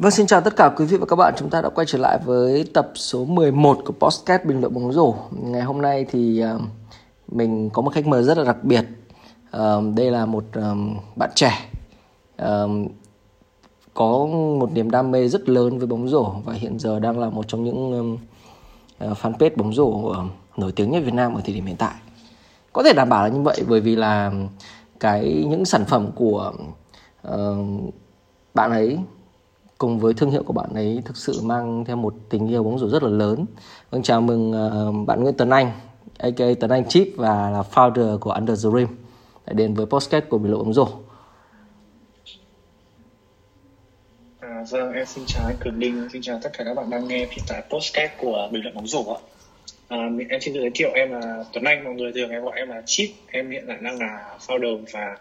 Vâng, xin chào tất cả quý vị và các bạn. Chúng ta đã quay trở lại với tập số 11 của podcast Bình luận bóng rổ. Ngày hôm nay thì ờ, mình có một khách mời rất là đặc biệt. Ờ, đây là một ờ, bạn trẻ có một niềm đam mê rất lớn với bóng rổ và hiện giờ đang là một trong những fanpage bóng rổ nổi tiếng nhất Việt Nam ở thời điểm hiện tại. Có thể đảm bảo là như vậy bởi vì là cái những sản phẩm của bạn ấy cùng với thương hiệu của bạn ấy thực sự mang theo một tình yêu bóng rổ rất là lớn. Vâng chào mừng uh, bạn Nguyễn Tuấn Anh, aka Tuấn Anh Chip và là founder của Under the Rim đã đến với podcast của Bình luận bóng rổ. À, vâng, em xin chào anh Cường Đinh, xin chào tất cả các bạn đang nghe hiện tại podcast của Bình luận bóng rổ ạ. À, em xin tự giới thiệu em là Tuấn Anh, mọi người thường em gọi em là Chip. Em hiện tại đang là founder và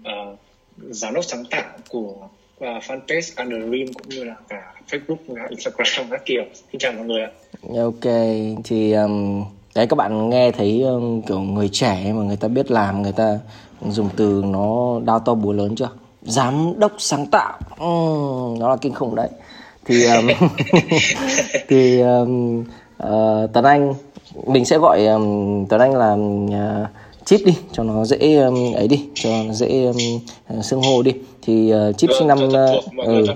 uh, giám đốc sáng tạo của và fanpage Under Rim cũng như là cả Facebook và Instagram các kiểu. Xin chào mọi người ạ. Dạ, ok, thì um, đấy các bạn nghe thấy um, kiểu người trẻ mà người ta biết làm, người ta dùng từ nó đao to búa lớn chưa? Giám đốc sáng tạo, uhm, nó là kinh khủng đấy. Thì um, thì um, uh, Tuấn Anh mình sẽ gọi um, Tuấn Anh là uh, chip đi cho nó dễ um, ấy đi cho nó dễ um, xưng hô đi. Thì uh, chip sinh năm uh, ừ,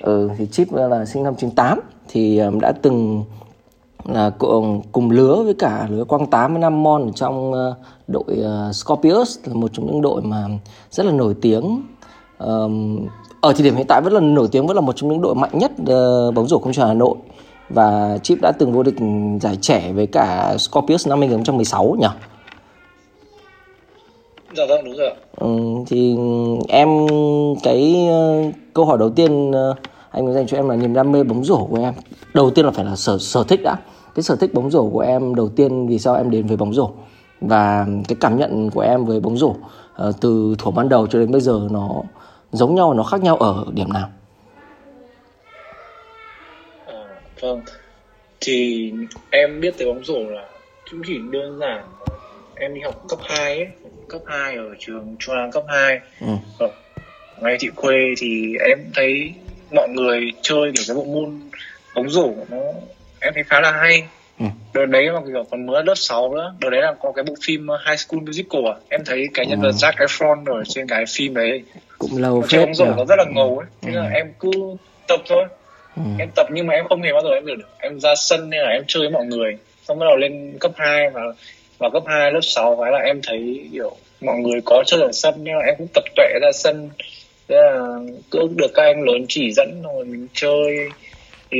ừ, thì chip là sinh năm 98 thì um, đã từng là cùng, cùng lứa với cả lứa quang tám với năm mon ở trong uh, đội uh, Scorpius là một trong những đội mà rất là nổi tiếng. Um, ở thời điểm hiện tại vẫn là nổi tiếng vẫn là một trong những đội mạnh nhất uh, bóng rổ công trường Hà Nội. Và Chip đã từng vô địch giải trẻ với cả Scorpius năm 2016 nhỉ? Dạ vâng đúng rồi. Ừ, thì em cái uh, câu hỏi đầu tiên uh, anh muốn dành cho em là niềm đam mê bóng rổ của em. Đầu tiên là phải là sở sở thích đã. Cái sở thích bóng rổ của em đầu tiên vì sao em đến với bóng rổ và cái cảm nhận của em với bóng rổ uh, từ thuở ban đầu cho đến bây giờ nó giống nhau nó khác nhau ở điểm nào? À, vâng. Thì em biết tới bóng rổ là cũng chỉ đơn giản em đi học cấp 2 ấy cấp 2 ở trường Trung An cấp 2 ừ. ở ngay thị khuê thì em thấy mọi người chơi kiểu cái bộ môn bóng rổ nó em thấy khá là hay ừ. đợt đấy mà kiểu còn mới lớp 6 nữa đợt đấy là có cái bộ phim High School Musical à em thấy cái nhân vật ừ. Zac Efron ở trên cái phim đấy cũng lâu phết bóng rổ nó rất là ngầu ấy thế ừ. là em cứ tập thôi ừ. em tập nhưng mà em không hề bao giờ em được em ra sân nên là em chơi với mọi người xong bắt đầu lên cấp 2 và vào cấp 2 lớp 6 cái là em thấy kiểu mọi người có chơi ở sân nhưng mà em cũng tập tuệ ra sân. Thế là cứ được các anh lớn chỉ dẫn rồi mình chơi. Thì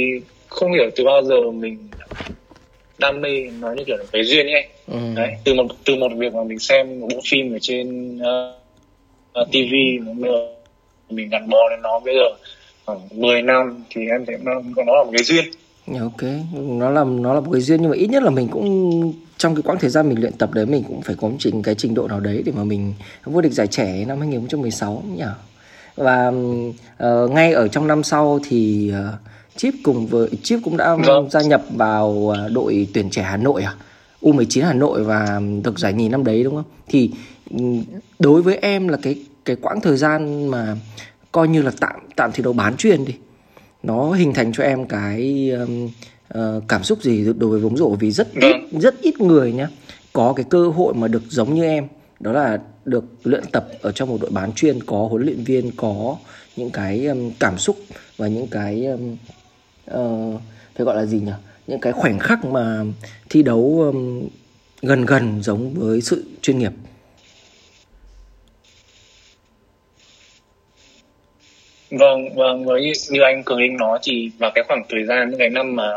không hiểu từ bao giờ mình đam mê nó như kiểu là cái duyên ấy. Ừ. đấy từ một từ một việc mà mình xem một bộ phim ở trên uh, uh, TV mình gắn bó đến nó bây giờ khoảng 10 năm thì em thấy nó, nó là một cái duyên ok nó là nó là một cái duyên nhưng mà ít nhất là mình cũng trong cái quãng thời gian mình luyện tập đấy mình cũng phải có trình cái trình độ nào đấy để mà mình vô địch giải trẻ năm 2016 nhỉ và uh, ngay ở trong năm sau thì uh, Chip cùng với Chip cũng đã vâng. gia nhập vào uh, đội tuyển trẻ Hà Nội à U19 Hà Nội và được giải nhì năm đấy đúng không? Thì đối với em là cái cái quãng thời gian mà coi như là tạm tạm thì đấu bán chuyên đi nó hình thành cho em cái um, uh, cảm xúc gì đối với bóng rổ vì rất ít vâng. rất ít người nhá có cái cơ hội mà được giống như em. Đó là được luyện tập ở trong một đội bán chuyên có huấn luyện viên có những cái um, cảm xúc và những cái um, uh, phải gọi là gì nhỉ? Những cái khoảnh khắc mà thi đấu um, gần gần giống với sự chuyên nghiệp Vâng, vâng, với như anh Cường Linh nói thì vào cái khoảng thời gian những cái năm mà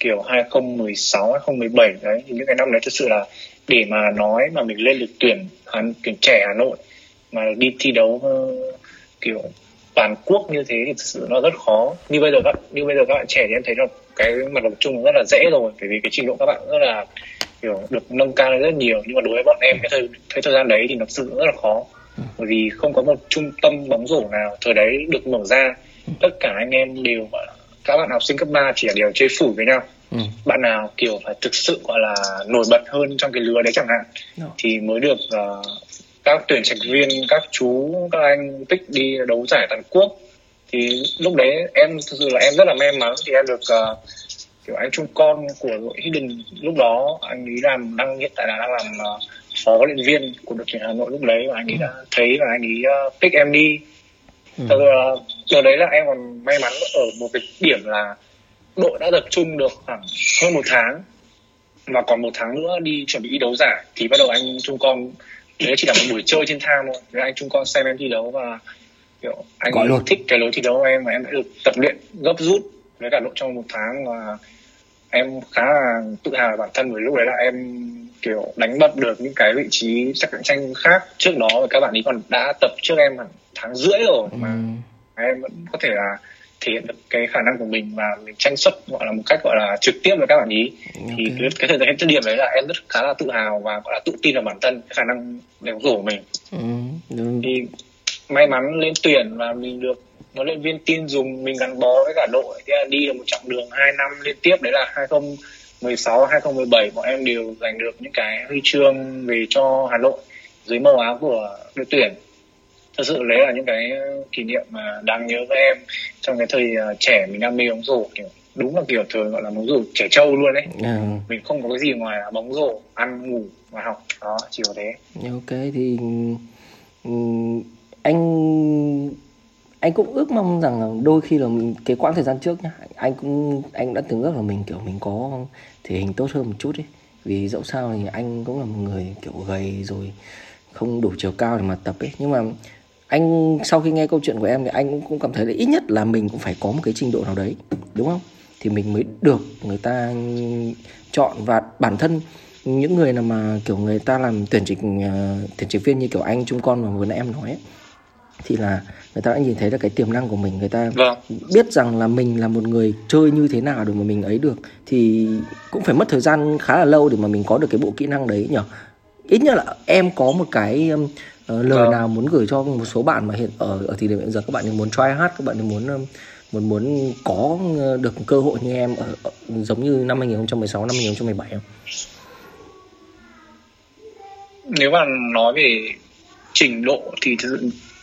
kiểu 2016, 2017 đấy thì những cái năm đấy thực sự là để mà nói mà mình lên được tuyển hắn tuyển trẻ Hà Nội mà đi thi đấu uh, kiểu toàn quốc như thế thì thực sự nó rất khó. Như bây giờ các như bây giờ các bạn trẻ thì em thấy là cái mặt bằng chung rất là dễ rồi bởi vì cái trình độ các bạn rất là kiểu được nâng cao lên rất nhiều. Nhưng mà đối với bọn em cái thời cái thời gian đấy thì nó thực sự rất là khó bởi vì không có một trung tâm bóng rổ nào thời đấy được mở ra tất cả anh em đều các bạn học sinh cấp 3 chỉ là đều chơi phủi với nhau ừ. bạn nào kiểu phải thực sự gọi là nổi bật hơn trong cái lứa đấy chẳng hạn no. thì mới được uh, các tuyển trạch viên các chú các anh pick đi đấu giải toàn quốc thì thì lúc đấy em thực sự là em rất là may mắn thì em được uh, kiểu anh trung con của đội Hidden lúc đó anh ấy làm đang hiện tại là đang làm uh, phó huấn luyện viên của đội tuyển Hà Nội lúc đấy và anh ấy đã thấy và anh ấy uh, pick em đi ừ. uh, từ đấy là em còn may mắn ở một cái điểm là đội đã tập trung được khoảng hơn một tháng và còn một tháng nữa đi chuẩn bị đi đấu giải thì bắt đầu anh trung con đấy chỉ là một buổi chơi trên thang thôi đấy anh trung con xem em thi đấu và kiểu anh Gọi luôn. thích cái lối thi đấu của em và em đã được tập luyện gấp rút với cả đội trong một tháng và em khá là tự hào về bản thân bởi lúc đấy là em kiểu đánh bật được những cái vị trí cạnh tranh khác trước đó và các bạn ấy còn đã tập trước em hẳn tháng rưỡi rồi mà ừ. em vẫn có thể là thể hiện được cái khả năng của mình và mình tranh xuất gọi là một cách gọi là trực tiếp với các bạn ý okay. thì cái, cái thời điểm điểm đấy là em rất khá là tự hào và gọi là tự tin vào bản thân khả năng rổ của mình ừ. thì may mắn lên tuyển và mình được huấn luyện viên tin dùng mình gắn bó với cả đội thì đi được một chặng đường 2 năm liên tiếp đấy là 2016 2017 bọn em đều giành được những cái huy chương về cho Hà Nội dưới màu áo của đội tuyển. Thật sự đấy là những cái kỷ niệm mà đáng nhớ với em trong cái thời uh, trẻ mình đam mê bóng rổ kiểu đúng là kiểu thời gọi là bóng rổ trẻ trâu luôn đấy. Ừ. mình không có cái gì ngoài là bóng rổ ăn ngủ và học đó chỉ có thế. Ok thì anh anh cũng ước mong rằng là đôi khi là mình, cái quãng thời gian trước nhá anh cũng anh đã từng ước là mình kiểu mình có thể hình tốt hơn một chút ấy. Vì dẫu sao thì anh cũng là một người kiểu gầy rồi không đủ chiều cao để mà tập ấy. Nhưng mà anh sau khi nghe câu chuyện của em thì anh cũng, cũng cảm thấy là ít nhất là mình cũng phải có một cái trình độ nào đấy đúng không? Thì mình mới được người ta chọn và bản thân những người nào mà kiểu người ta làm tuyển trình uh, ờ, tuyển trình viên như kiểu anh trung con mà vừa nãy em nói ấy, thì là người ta đã nhìn thấy được cái tiềm năng của mình người ta vâng. biết rằng là mình là một người chơi như thế nào để mà mình ấy được thì cũng phải mất thời gian khá là lâu để mà mình có được cái bộ kỹ năng đấy nhở ít nhất là em có một cái um, uh, lời vâng. nào muốn gửi cho một số bạn mà hiện ở ở thời điểm hiện giờ các bạn muốn try hard các bạn muốn um, muốn muốn có uh, được cơ hội như em ở, ở giống như năm 2016 năm 2017 không? Nếu mà nói về trình độ thì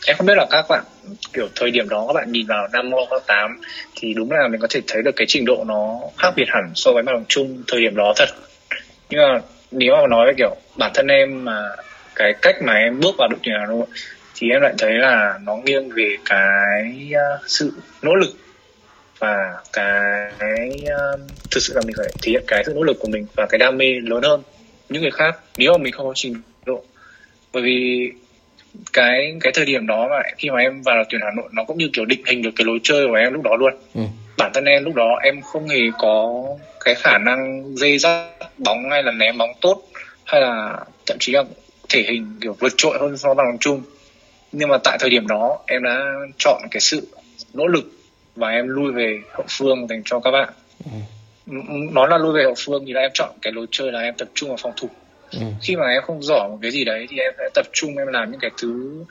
em không biết là các bạn, kiểu, thời điểm đó các bạn nhìn vào năm lớp tám thì đúng là mình có thể thấy được cái trình độ nó khác biệt hẳn so với mặt bằng chung thời điểm đó thật. Nhưng mà nếu mà nói về, kiểu, bản thân em mà cái cách mà em bước vào đội tuyển Hà Nội thì em lại thấy là nó nghiêng về cái ờ, sự nỗ lực và cái ờ, thực sự là mình phải thể hiện cái sự nỗ lực của mình và cái đam mê lớn hơn những người khác nếu mà mình không có trình độ. Bởi vì cái cái thời điểm đó mà khi mà em vào tuyển Hà Nội nó cũng như kiểu định hình được cái lối chơi của em lúc đó luôn ừ. bản thân em lúc đó em không hề có cái khả năng dây dắt bóng hay là ném bóng tốt hay là thậm chí là thể hình kiểu vượt trội hơn so với bằng chung nhưng mà tại thời điểm đó em đã chọn cái sự nỗ lực và em lui về hậu phương dành cho các bạn ừ. nói là lui về hậu phương thì là em chọn cái lối chơi là em tập trung vào phòng thủ ừ. khi mà em không giỏi một cái gì đấy thì em sẽ tập trung em làm những cái thứ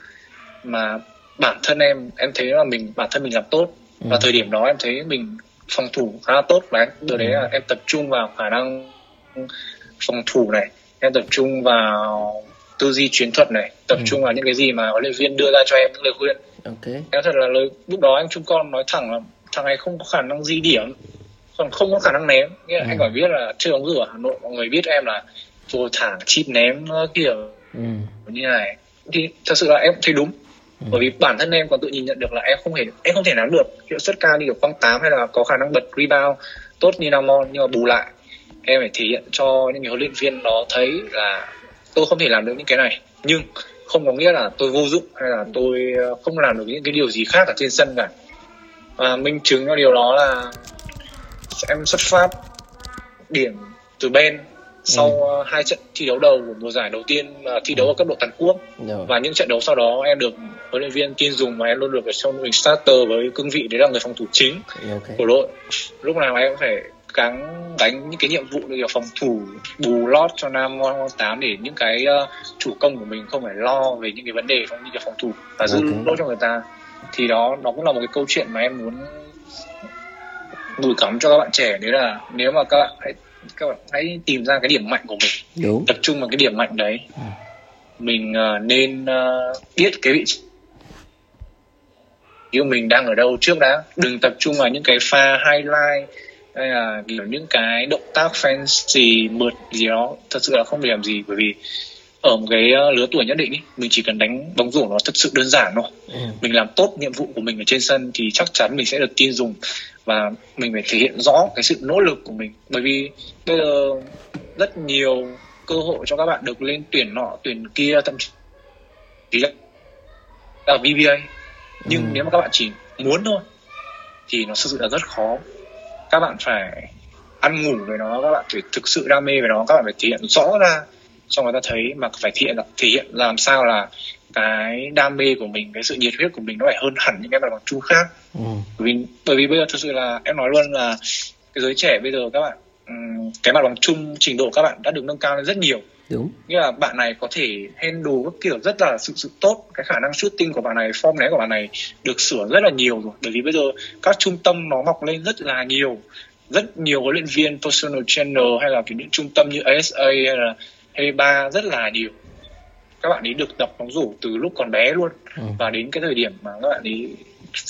mà bản thân em em thấy là mình bản thân mình làm tốt ừ. và thời điểm đó em thấy mình phòng thủ khá là tốt và từ đấy ừ. là em tập trung vào khả năng phòng thủ này em tập trung vào tư duy chiến thuật này tập ừ. trung vào những cái gì mà huấn luyện viên đưa ra cho em những lời khuyên okay. em thật là lời lúc đó anh trung con nói thẳng là thằng này không có khả năng di điểm còn không có khả năng ném nghĩa là ừ. anh phải biết là chơi bóng rổ ở hà nội mọi người biết em là rồi thả chip ném kiểu ừ. như này. Thì thật sự là em thấy đúng. Ừ. bởi vì bản thân em còn tự nhìn nhận được là em không thể em không thể nắm được hiệu suất cao như kiểu quang tám hay là có khả năng bật rebound tốt như Namon nhưng mà bù lại em phải thể hiện cho những người huấn luyện viên đó thấy là tôi không thể làm được những cái này. Nhưng không có nghĩa là tôi vô dụng hay là tôi ờ, không làm được những cái điều gì khác ở trên sân cả. Và minh chứng cho điều đó là em xuất phát điểm từ bên sau ừ. Ờ, hai trận thi đấu đầu của mùa giải đầu tiên uh, thi đấu ở cấp độ toàn quốc Rồi. và những trận đấu sau đó em được huấn luyện viên tin dùng và em luôn được ở trong mình starter với cương vị đấy là người phòng thủ chính okay. của đội lúc nào em phải gắng đánh những cái nhiệm vụ như kiểu phòng thủ bù lót cho nam tám để những cái uh, chủ công của mình không phải lo về những cái vấn đề trong như kiểu phòng thủ và giữ okay. lỗi cho người ta thì đó nó cũng là một cái câu chuyện mà em muốn gửi cắm cho các bạn trẻ đấy là nếu mà các bạn hãy các bạn hãy tìm ra cái điểm mạnh của mình Đúng. tập trung vào cái điểm mạnh đấy ừ. mình uh, nên uh, biết cái vị trí của mình đang ở đâu trước đã đừng tập trung vào những cái pha highlight hay là kiểu những cái động tác fancy mượt gì đó thật sự là không để làm gì bởi vì ở một cái ờ, lứa tuổi nhất định ý, mình chỉ cần đánh bóng rổ nó thật sự đơn giản thôi ừ. mình làm tốt nhiệm vụ của mình ở trên sân thì chắc chắn mình sẽ được tin dùng và mình phải thể hiện rõ cái sự nỗ lực của mình bởi vì bây giờ rất nhiều cơ hội cho các bạn được lên tuyển nọ tuyển kia thậm chí là ở VBA nhưng ừ. nếu mà các bạn chỉ muốn thôi thì nó thực sự là rất khó các bạn phải ăn ngủ với nó các bạn phải thực sự đam mê với nó các bạn phải thể hiện rõ ra cho người ta thấy mà phải thể hiện thể hiện làm sao là cái đam mê của mình cái sự nhiệt huyết của mình nó phải hơn hẳn những cái mặt bằng chung khác. Ừ. bởi vì bởi vì bây giờ thực sự là em nói luôn là cái giới trẻ bây giờ các bạn cái mặt bằng chung trình độ các bạn đã được nâng cao lên rất nhiều. Đúng. Nghĩa là bạn này có thể handle các kiểu rất là sự sự tốt. Cái khả năng shooting của bạn này form né của bạn này được sửa rất là nhiều rồi. Bởi vì bây giờ các trung tâm nó mọc lên rất là nhiều. Rất nhiều huấn luyện viên personal trainer hay là những trung tâm như ASA hay là hay ba rất là nhiều. Các bạn ấy được tập bóng rổ từ lúc còn bé luôn. Ừ. và đến cái thời điểm mà các bạn ấy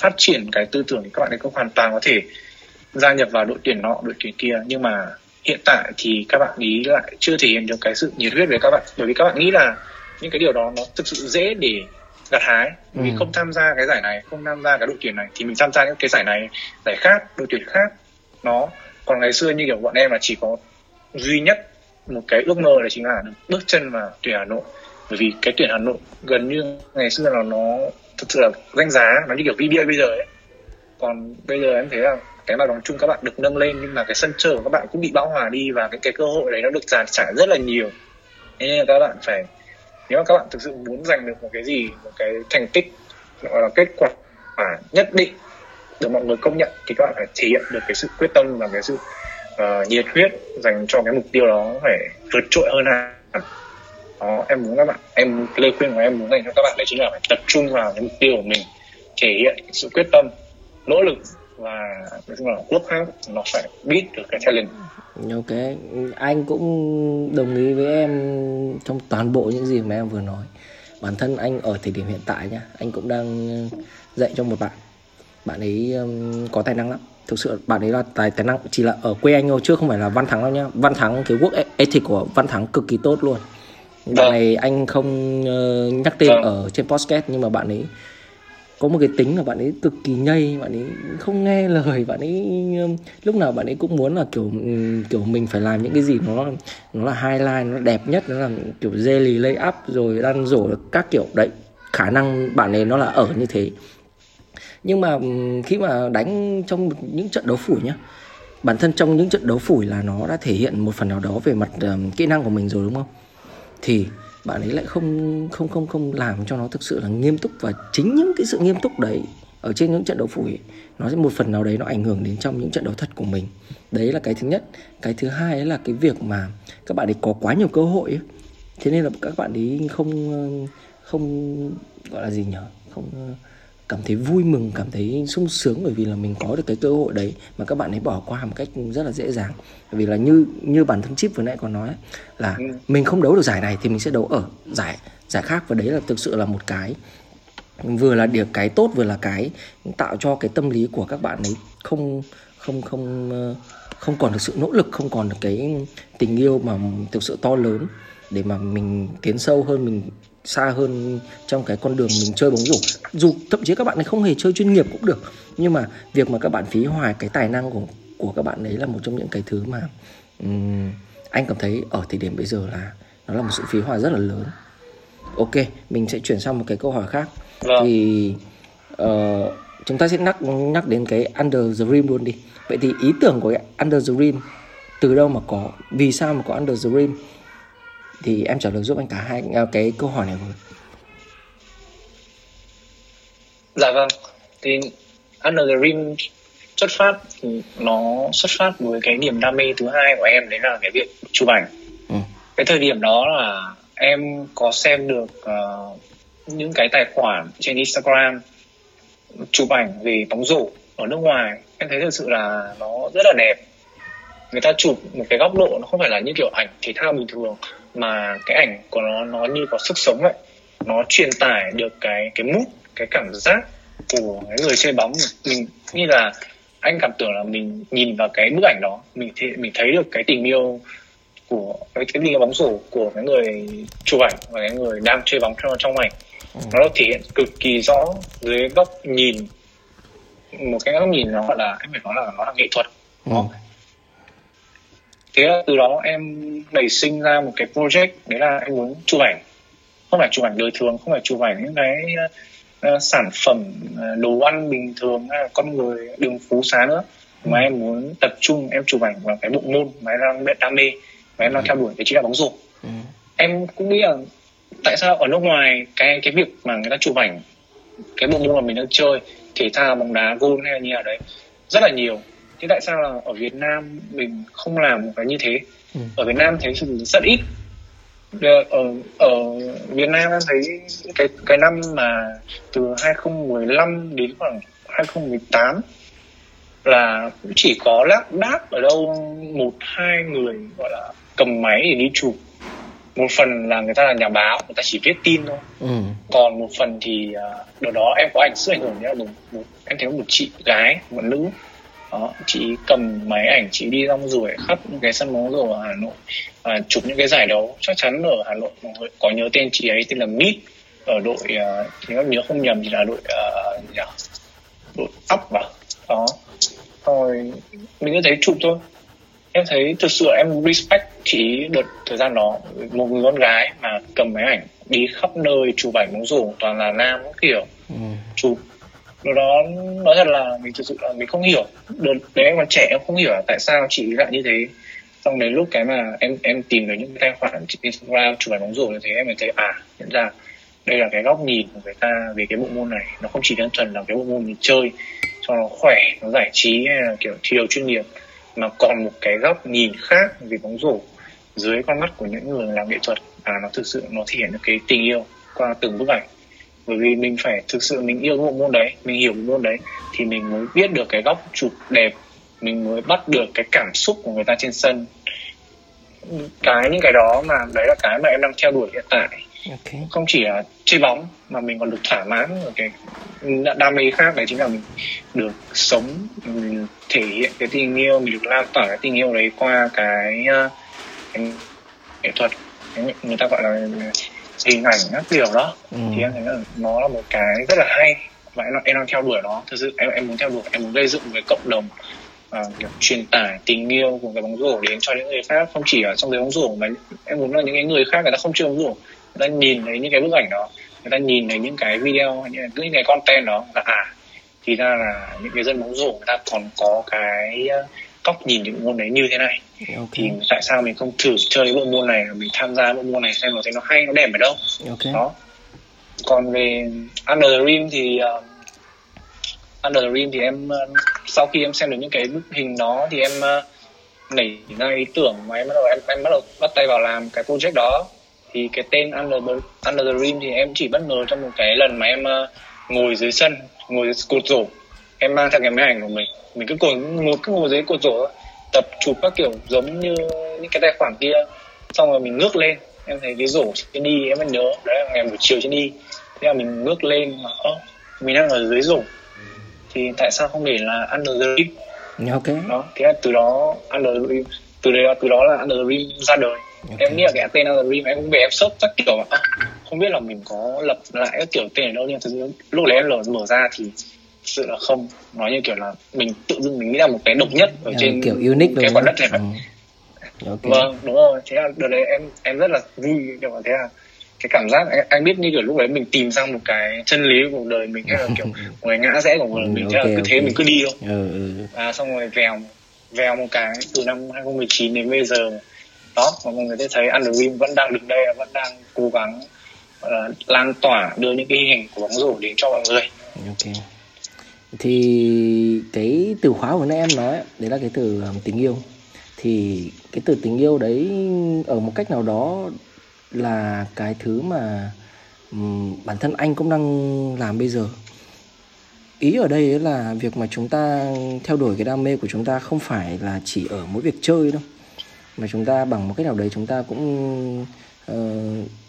phát triển cái tư tưởng thì các bạn ấy cũng hoàn toàn có thể gia nhập vào đội tuyển nọ đội tuyển kia. Nhưng mà hiện tại thì các bạn ý lại chưa thể hiện được cái sự nhiệt huyết với các bạn. Bởi vì các bạn nghĩ là những cái điều đó nó thực sự dễ để gặt hái. Vì ừ. không tham gia cái giải này không tham gia cái đội tuyển này thì mình tham gia những cái giải này giải khác đội tuyển khác nó còn ngày xưa như kiểu bọn em là chỉ có duy nhất một cái ước mơ là chính là bước chân vào tuyển Hà Nội. Bởi vì cái tuyển Hà Nội gần như ngày xưa là nó thực sự là danh giá, nó như kiểu VBA bây giờ ấy. Còn bây giờ em thấy là cái mặt bằng chung các bạn được nâng lên, nhưng mà cái sân chơi của các bạn cũng bị bão hòa đi và cái cái cơ hội đấy nó được giàn trải rất là nhiều. Thế nên là các bạn phải, nếu mà các bạn thực sự muốn giành được một cái gì, một cái thành tích, gọi là kết quả nhất định được mọi người công nhận, thì các bạn phải thể hiện được cái sự quyết tâm và cái sự uh, nhiệt huyết dành cho cái mục tiêu đó phải vượt trội hơn hẳn. Đó em muốn các bạn em lời khuyên của em muốn dành cho các bạn đấy chính là phải tập trung vào cái mục tiêu của mình thể hiện sự quyết tâm nỗ lực và nói chung là quốc hard nó phải biết được cái challenge. Ok anh cũng đồng ý với em trong toàn bộ những gì mà em vừa nói. Bản thân anh ở thời điểm hiện tại nhá anh cũng đang dạy cho một bạn. Bạn ấy um, có tài năng lắm thực sự bạn ấy là tài tài năng chỉ là ở quê anh thôi chứ không phải là văn thắng đâu nhá văn thắng cái work ethic của văn thắng cực kỳ tốt luôn bạn vâng. này anh không uh, nhắc tên vâng. ở trên podcast nhưng mà bạn ấy có một cái tính là bạn ấy cực kỳ nhây bạn ấy không nghe lời bạn ấy lúc nào bạn ấy cũng muốn là kiểu kiểu mình phải làm những cái gì nó nó là highlight nó đẹp nhất nó là kiểu jelly lay up rồi đan rổ các kiểu đấy khả năng bạn ấy nó là ở như thế nhưng mà ừ, khi mà đánh trong những trận đấu phủi nhá bản thân trong những trận đấu phủi là nó đã thể hiện một phần nào đó về mặt um, kỹ năng của mình rồi đúng không thì bạn ấy lại không không không không làm cho nó thực sự là nghiêm túc và chính những cái sự nghiêm túc đấy ở trên những trận đấu phủi nó sẽ một phần nào đấy nó ảnh hưởng đến trong những trận đấu thật của mình đấy là cái thứ nhất cái thứ hai là cái việc mà các bạn ấy có quá nhiều cơ hội ấy. thế nên là các bạn ấy không ờ, không gọi là gì nhở? không ờ, cảm thấy vui mừng cảm thấy sung sướng bởi vì là mình có được cái cơ hội đấy mà các bạn ấy bỏ qua một cách rất là dễ dàng bởi vì là như như bản thân chip vừa nãy còn nói là ừ. mình không đấu được giải này thì mình sẽ đấu ở giải giải khác và đấy là thực sự là một cái vừa là điều cái tốt vừa là cái tạo cho cái tâm lý của các bạn ấy không không không không còn được sự nỗ lực không còn được cái tình yêu mà thực sự to lớn để mà mình tiến sâu hơn mình xa hơn trong cái con đường mình chơi bóng rổ. Dù thậm chí các bạn ấy không hề chơi chuyên nghiệp cũng được nhưng mà việc mà các bạn phí hoài cái tài năng của của các bạn ấy là một trong những cái thứ mà um, anh cảm thấy ở thời điểm bây giờ là nó là một sự phí hoài rất là lớn. Ok mình sẽ chuyển sang một cái câu hỏi khác. Vâng. thì uh, chúng ta sẽ nhắc nhắc đến cái under the rim luôn đi. Vậy thì ý tưởng của cái under the rim từ đâu mà có vì sao mà có under the rim thì em trả lời giúp anh cả hai à, cái câu hỏi này với dạ vâng. Thì Under the Rim xuất phát thì nó xuất phát với cái niềm đam mê thứ hai của em đấy là cái việc chụp ảnh. Ừ. cái thời điểm đó là em có xem được uh, những cái tài khoản trên Instagram chụp ảnh về bóng rổ ở nước ngoài. Em thấy thực sự là nó rất là đẹp. Người ta chụp một cái góc độ nó không phải là như kiểu ảnh thể thao bình thường mà cái ảnh của nó nó như có sức sống vậy nó truyền tải được cái cái mood cái cảm giác của cái người chơi bóng. Mình như là anh cảm tưởng là mình nhìn vào cái bức ảnh đó mình thì mình thấy được cái tình yêu của cái, cái tình yêu bóng rổ của cái người chụp ảnh và cái người đang chơi bóng trong trong ảnh. Nó thể hiện cực kỳ rõ dưới góc nhìn. Một cái góc nhìn nó gọi là em phải nói là nó là nghệ thuật. Ừ. thế là từ đó em nảy sinh ra một cái project đấy là em muốn chụp ảnh không phải chụp ảnh đời thường không phải chụp ảnh những cái uh, sản phẩm uh, đồ ăn bình thường hay là con người đường phố xá nữa ừ. mà em muốn tập trung em chụp ảnh vào cái bộ môn mà em đang đam mê và em đang ừ. theo đuổi cái chính là bóng rổ ừ. em cũng nghĩ là tại sao ở nước ngoài cái cái việc mà người ta chụp ảnh cái bộ môn mà mình đang chơi thể thao bóng đá gôn hay là như ở đấy rất là nhiều thế tại sao là ở Việt Nam mình không làm một cái như thế ừ. ở Việt Nam thấy rất ít ở ở Việt Nam em thấy cái cái năm mà từ 2015 đến khoảng 2018 là cũng chỉ có lác đác ở đâu một hai người gọi là cầm máy để đi chụp một phần là người ta là nhà báo người ta chỉ viết tin thôi ừ. còn một phần thì uh, đợt đó em có ảnh sức ảnh hưởng nhá một, một em thấy một chị gái một nữ đó chị cầm máy ảnh chị đi rong ruổi khắp cái sân bóng rổ ở Hà Nội và chụp những cái giải đấu chắc chắn ở Hà Nội. Mọi người có nhớ tên chị ấy tên là Mít ở đội uh, em nhớ không nhầm thì là đội uh, đội ấp vào đó. Rồi mình cứ thấy chụp thôi. Em thấy thực sự em respect chị đợt thời gian đó. Một người con gái mà cầm máy ảnh đi khắp nơi chụp ảnh bóng rổ toàn là nam kiểu. Ừ. chụp điều đó nói thật là mình thực sự là mình không hiểu. Đợt đấy em còn trẻ, em không hiểu là tại sao chị lại như thế. Xong đến lúc cái mà em em tìm được những tài khoản Instagram, chụp ảnh bóng rổ như thế, em mới thấy à nhận ra đây là cái góc nhìn của người ta về cái bộ môn này. Nó không chỉ đơn thuần là cái bộ môn mình chơi, cho nó khỏe, nó giải trí, hay là kiểu thi đấu chuyên nghiệp, mà còn một cái góc nhìn khác về bóng rổ dưới con mắt của những người làm nghệ thuật. À nó thực sự, nó thể hiện được cái tình yêu qua từng bức ảnh bởi vì mình phải thực sự mình yêu bộ môn đấy mình hiểu bộ môn đấy thì mình mới biết được cái góc chụp đẹp mình mới bắt được cái cảm xúc của người ta trên sân. Cái những cái đó mà đấy là cái mà em đang theo đuổi hiện tại. Okay. không chỉ là chơi bóng mà mình còn được thỏa mãn ở cái đam mê khác đấy chính là mình được sống mình thể hiện cái tình yêu mình được lan tỏa cái tình yêu đấy qua cái, cái nghệ thuật. Người ta gọi là hình ảnh các kiểu đó. Ừ. thì em thấy là nó là một cái rất là hay. Và em, em đang theo đuổi nó. Thực sự em em muốn theo đuổi em muốn gây dựng cái cộng đồng uh, kiểu truyền tải tình yêu của cái bóng rổ đến cho những người khác. Không chỉ ở trong giới bóng rổ mà em muốn là những cái người khác người ta không chơi bóng rổ. Người ta nhìn thấy những cái bức ảnh đó. Người ta nhìn thấy những cái video những, những cái content đó. Là à thì ra là những cái dân bóng rổ người ta còn có cái góc nhìn những môn đấy như thế này. Okay. thì tại sao mình không thử chơi bộ môn này mình tham gia bộ môn này xem nó thấy nó hay nó đẹp ở đâu? Okay. đó. Còn về Under the Rim thì uh, Under the Rim thì em uh, sau khi em xem được những cái bức hình đó thì em uh, nảy ra ý tưởng mà em bắt đầu em, em bắt đầu bắt tay vào làm cái project đó. Thì cái tên Under the, Under the Rim thì em chỉ bất ngờ trong một cái lần mà em uh, ngồi dưới sân ngồi dưới cột rổ em mang theo cái máy ảnh của mình. Mình cứ ngồi một cứ ngồi dưới cột rổ tập chụp các kiểu giống như những cái tài khoản kia. Xong rồi mình ngước lên. Em thấy cái rổ trên đi em vẫn nhớ. Đấy là ngày buổi chiều trên đi. Thế là mình ngước lên mà ơ mình đang ở dưới rổ. Thì tại sao không để là under the rim? Ok. Đó thế là từ đó under the rim. Từ đấy từ đó là under the rim ra đời. Okay. em nghĩ là cái tên under the rim em cũng về em search các kiểu à, không biết là mình có lập lại các kiểu tên ở đâu nhưng thực sự lúc đấy em mở ra thì sự là không. Nói như kiểu là mình tự dưng mình nghĩ là một cái độc nhất ở à, trên kiểu unique cái quả đất này ừ. okay. vâng đúng rồi. Thế là đợt đấy em em rất là vui. Kiểu thế là cái cảm giác anh, anh biết như kiểu lúc đấy mình tìm ra một cái chân lý của cuộc đời mình hay là kiểu một cái ngã rẽ của cuộc đời mình. Thế là cứ thế mình cứ đi thôi. Ừ, ừ. à xong rồi vèo vèo một cái từ năm 2019 đến bây giờ. Đó mà mọi người sẽ thấy Underwin vẫn đang đứng đây vẫn đang cố gắng uh, lan tỏa đưa những cái hình của bóng rổ đến cho mọi người. Okay thì cái từ khóa của nãy em nói đấy là cái từ um, tình yêu. Thì cái từ tình yêu đấy ở một cách nào đó là cái thứ mà um, bản thân anh cũng đang làm bây giờ. Ý ở đây là việc mà chúng ta theo đuổi cái đam mê của chúng ta không phải là chỉ ở mỗi việc chơi đâu mà chúng ta bằng một cách nào đấy chúng ta cũng uh,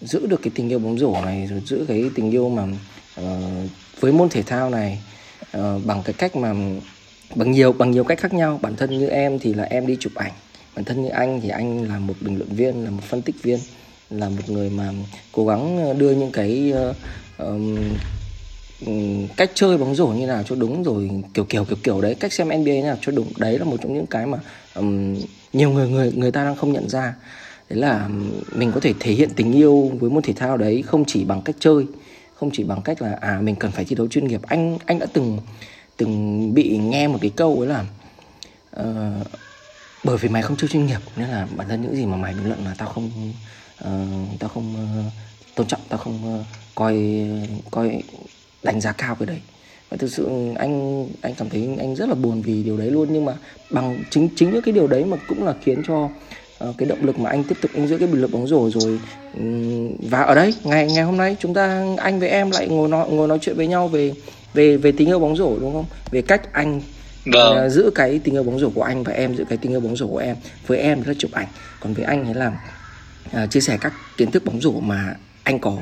giữ được cái tình yêu bóng rổ này rồi giữ cái tình yêu mà uh, với môn thể thao này uh, bằng cái cách mà bằng nhiều bằng nhiều cách khác nhau. Bản thân như em thì là em đi chụp ảnh. Bản thân như anh thì anh là một bình luận viên là một phân tích viên là một người mà cố gắng ờ, đưa những cái uh, um, cách chơi bóng rổ như nào cho đúng rồi kiểu kiểu kiểu kiểu đấy. Cách xem NBA như nào cho đúng. Đấy là một trong những cái mà um, nhiều người người người ta đang không nhận ra. Đấy là mình có thể thể hiện tình yêu với môn thể thao đấy không chỉ bằng cách chơi không chỉ bằng cách là à mình cần phải thi đấu chuyên nghiệp. Anh anh đã từng từng bị nghe một cái câu ấy là uh, bởi vì mày không chơi chuyên nghiệp nên là bản thân những gì mà mày bình luận là tao không uh, tao không uh, tôn trọng tao không uh, coi coi đánh giá cao cái đấy. Và thực sự anh anh cảm thấy anh rất là buồn vì điều đấy luôn. Nhưng mà bằng chính chính những cái điều đấy mà cũng là khiến cho uh, cái động lực mà anh tiếp tục anh giữ cái bình luận bóng rổ rồi um, và ở đây ngày ngày hôm nay chúng ta anh với em lại ngồi nói ngồi nói chuyện với nhau về về về tình yêu bóng rổ đúng không về cách anh vâng. uh, giữ cái tình yêu bóng rổ của anh và em giữ cái tình yêu bóng rổ của em với em là chụp ảnh còn với anh ấy là uh, chia sẻ các kiến thức bóng rổ mà anh có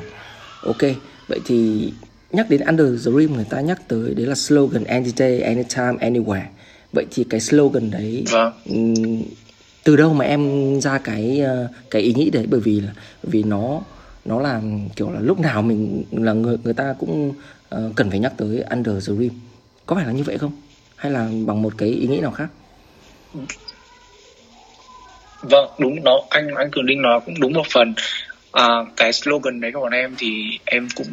ok vậy thì nhắc đến Under the Rim người ta nhắc tới đấy là slogan any day, anytime, anywhere. Vậy thì cái slogan đấy vâng từ đâu mà em ra cái ờ, cái ý nghĩ đấy bởi vì là vì nó nó là kiểu là lúc nào mình là người người ta cũng uh, cần phải nhắc tới Under the Rim. Có phải là như vậy không? Hay là bằng một cái ý nghĩ nào khác? Vâng, đúng nó anh anh Cường linh nói cũng đúng một phần. À, cái slogan đấy của bọn em thì em cũng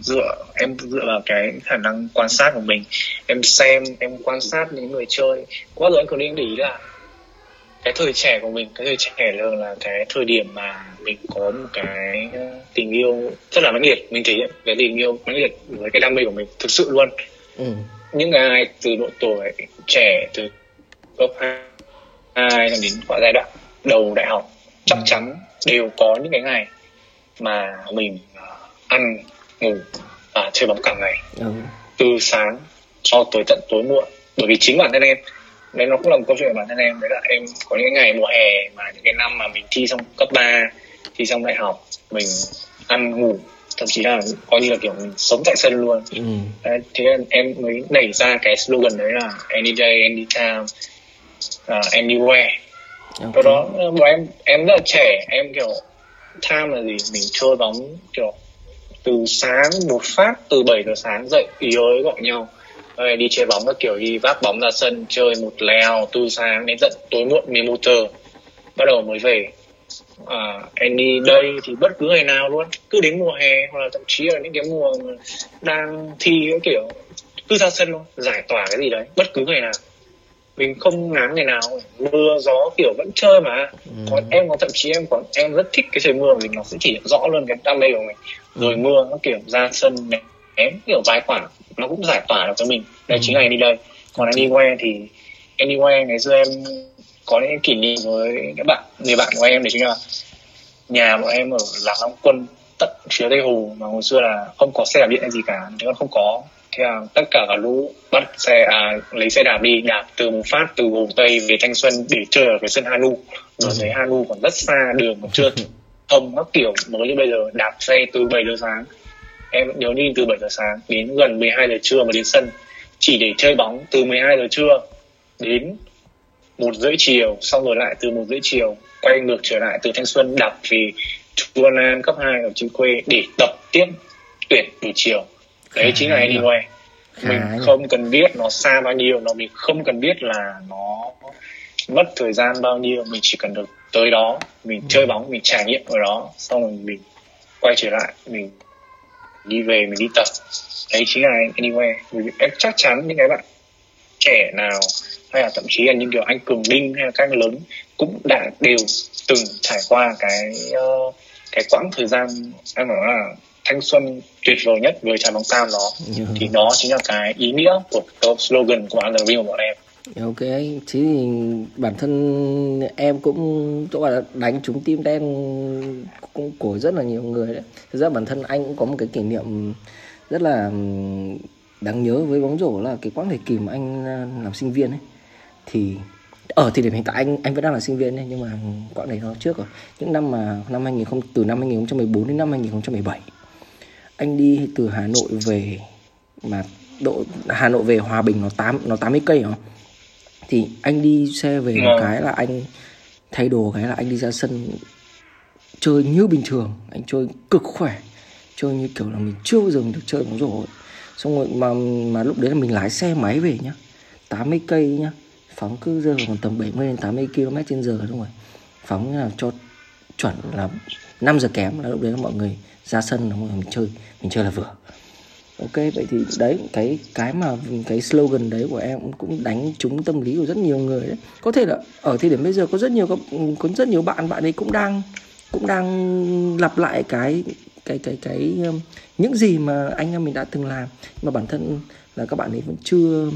dựa em dựa vào cái khả năng quan sát của mình em xem em quan sát những người chơi quá rồi anh cường linh để ý là cái thời trẻ của mình cái thời trẻ thường là cái thời điểm mà mình có một cái tình yêu rất là mãnh liệt mình thể hiện cái tình yêu mãnh liệt với cái đam mê của mình thực sự luôn ừ. những ai từ độ tuổi trẻ từ cấp hai đến qua giai đoạn đầu đại học chắc chắn đều có những cái ngày mà mình ăn ngủ và chơi bóng cả ngày ừ. từ sáng cho tới tận tối muộn bởi vì chính bản thân em đấy nó cũng là một câu chuyện của bản thân em đấy là em có những ngày mùa hè mà những cái năm mà mình thi xong cấp 3 thi xong đại học mình ăn ngủ thậm chí là coi như là kiểu mình sống tại sân luôn ừ. đấy, thế nên em mới nảy ra cái slogan đấy là any day any time uh, anywhere okay. đó bọn em em rất là trẻ em kiểu time là gì mình chơi bóng kiểu từ sáng một phát từ 7 giờ sáng dậy ý ới gọi nhau rồi đi chơi bóng các kiểu đi vác bóng ra sân chơi một lèo từ sáng đến tận tối muộn 11 giờ bắt đầu mới về. À, any day thì bất cứ ngày nào luôn. Cứ đến mùa hè hoặc là thậm chí là những cái mùa mà đang thi cái kiểu cứ ra sân luôn giải tỏa cái gì đấy bất cứ ngày nào. Mình không ngán ngày nào mưa gió kiểu vẫn chơi mà. Ừ. còn em có thậm chí em còn em rất thích cái trời mưa vì nó sẽ chỉ rõ luôn cái đam mê của mình. Rồi mưa nó kiểu ra sân ném kiểu vài quả nó cũng giải tỏa được cho mình. Đây ừ. chính là đi đây còn anywhere thì anywhere ngày xưa em có những kỷ niệm với các bạn người bạn của em để chính là nhà của em ở lạc long quân tận phía tây hồ mà hồi xưa là không có xe đạp điện hay gì cả còn không có. Thế là tất cả cả lũ bắt xe à, lấy xe đạp đi đạp từ một phát từ hồ tây về thanh xuân để chơi ở cái sân hanu. Rồi ừ. hanu còn rất xa đường còn chưa thông các kiểu mới như bây giờ đạp xe từ 7 giờ sáng em nhớ đi từ 7 giờ sáng đến gần 12 giờ trưa mà đến sân. Chỉ để chơi bóng từ 12 giờ trưa đến một rưỡi chiều xong rồi lại từ một rưỡi chiều quay ngược trở lại từ thanh xuân đạp về Chu An cấp 2 ở trên quê để tập tiếp tuyển buổi chiều. Đấy chính là anyway. mình không cần biết nó xa bao nhiêu nó mình không cần biết là nó mất thời gian bao nhiêu. Mình chỉ cần được tới đó mình ừ. chơi bóng mình trải nghiệm ở đó xong rồi mình quay trở lại mình đi về mình đi tập. Đấy chính là anywhere em chắc chắn những cái bạn trẻ nào hay là thậm chí là những kiểu anh cường đinh hay là các lớn cũng đã đều từng trải qua cái uh, cái quãng thời gian em nói là thanh xuân tuyệt vời nhất với trái bóng cam đó. Yeah. thì đó chính là cái ý nghĩa của slogan của của bọn em ok thế thì bản thân em cũng chỗ là đánh trúng tim đen cũng của rất là nhiều người đấy. Thực ra bản thân anh cũng có một cái kỷ niệm rất là đáng nhớ với bóng rổ là cái quãng thời kỳ mà anh à, làm sinh viên ấy. Thì ở thì điểm hiện tại anh anh vẫn đang là sinh viên ấy, nhưng mà quãng đấy nó trước rồi. Những năm mà năm 2000 từ năm 2014 đến năm 2017 anh đi từ Hà Nội về mà độ Hà Nội về Hòa Bình nó tám nó 80 cây không thì anh đi xe về một Vâng. cái là anh thay đồ cái là anh đi ra sân chơi như bình thường anh chơi cực khỏe chơi như kiểu là mình chưa bao giờ mình được chơi bóng rổ ấy. xong rồi mà mà lúc đấy là mình lái xe máy về nhá 80 cây nhá phóng cứ rơi vào khoảng tầm 70 đến 80 km trên giờ đúng rồi phóng như là cho chuẩn là 5 giờ kém là lúc đấy là mọi người ra sân là mọi người mình chơi mình chơi là vừa ok vậy thì đấy cái cái mà cái slogan đấy của em cũng đánh trúng tâm lý của rất nhiều người đấy. Có thể là ở thời điểm bây giờ có rất nhiều có rất nhiều bạn bạn ấy cũng đang cũng đang lặp lại cái cái cái cái um, những gì mà anh em mình đã từng làm. Mà bản thân là các bạn ấy vẫn chưa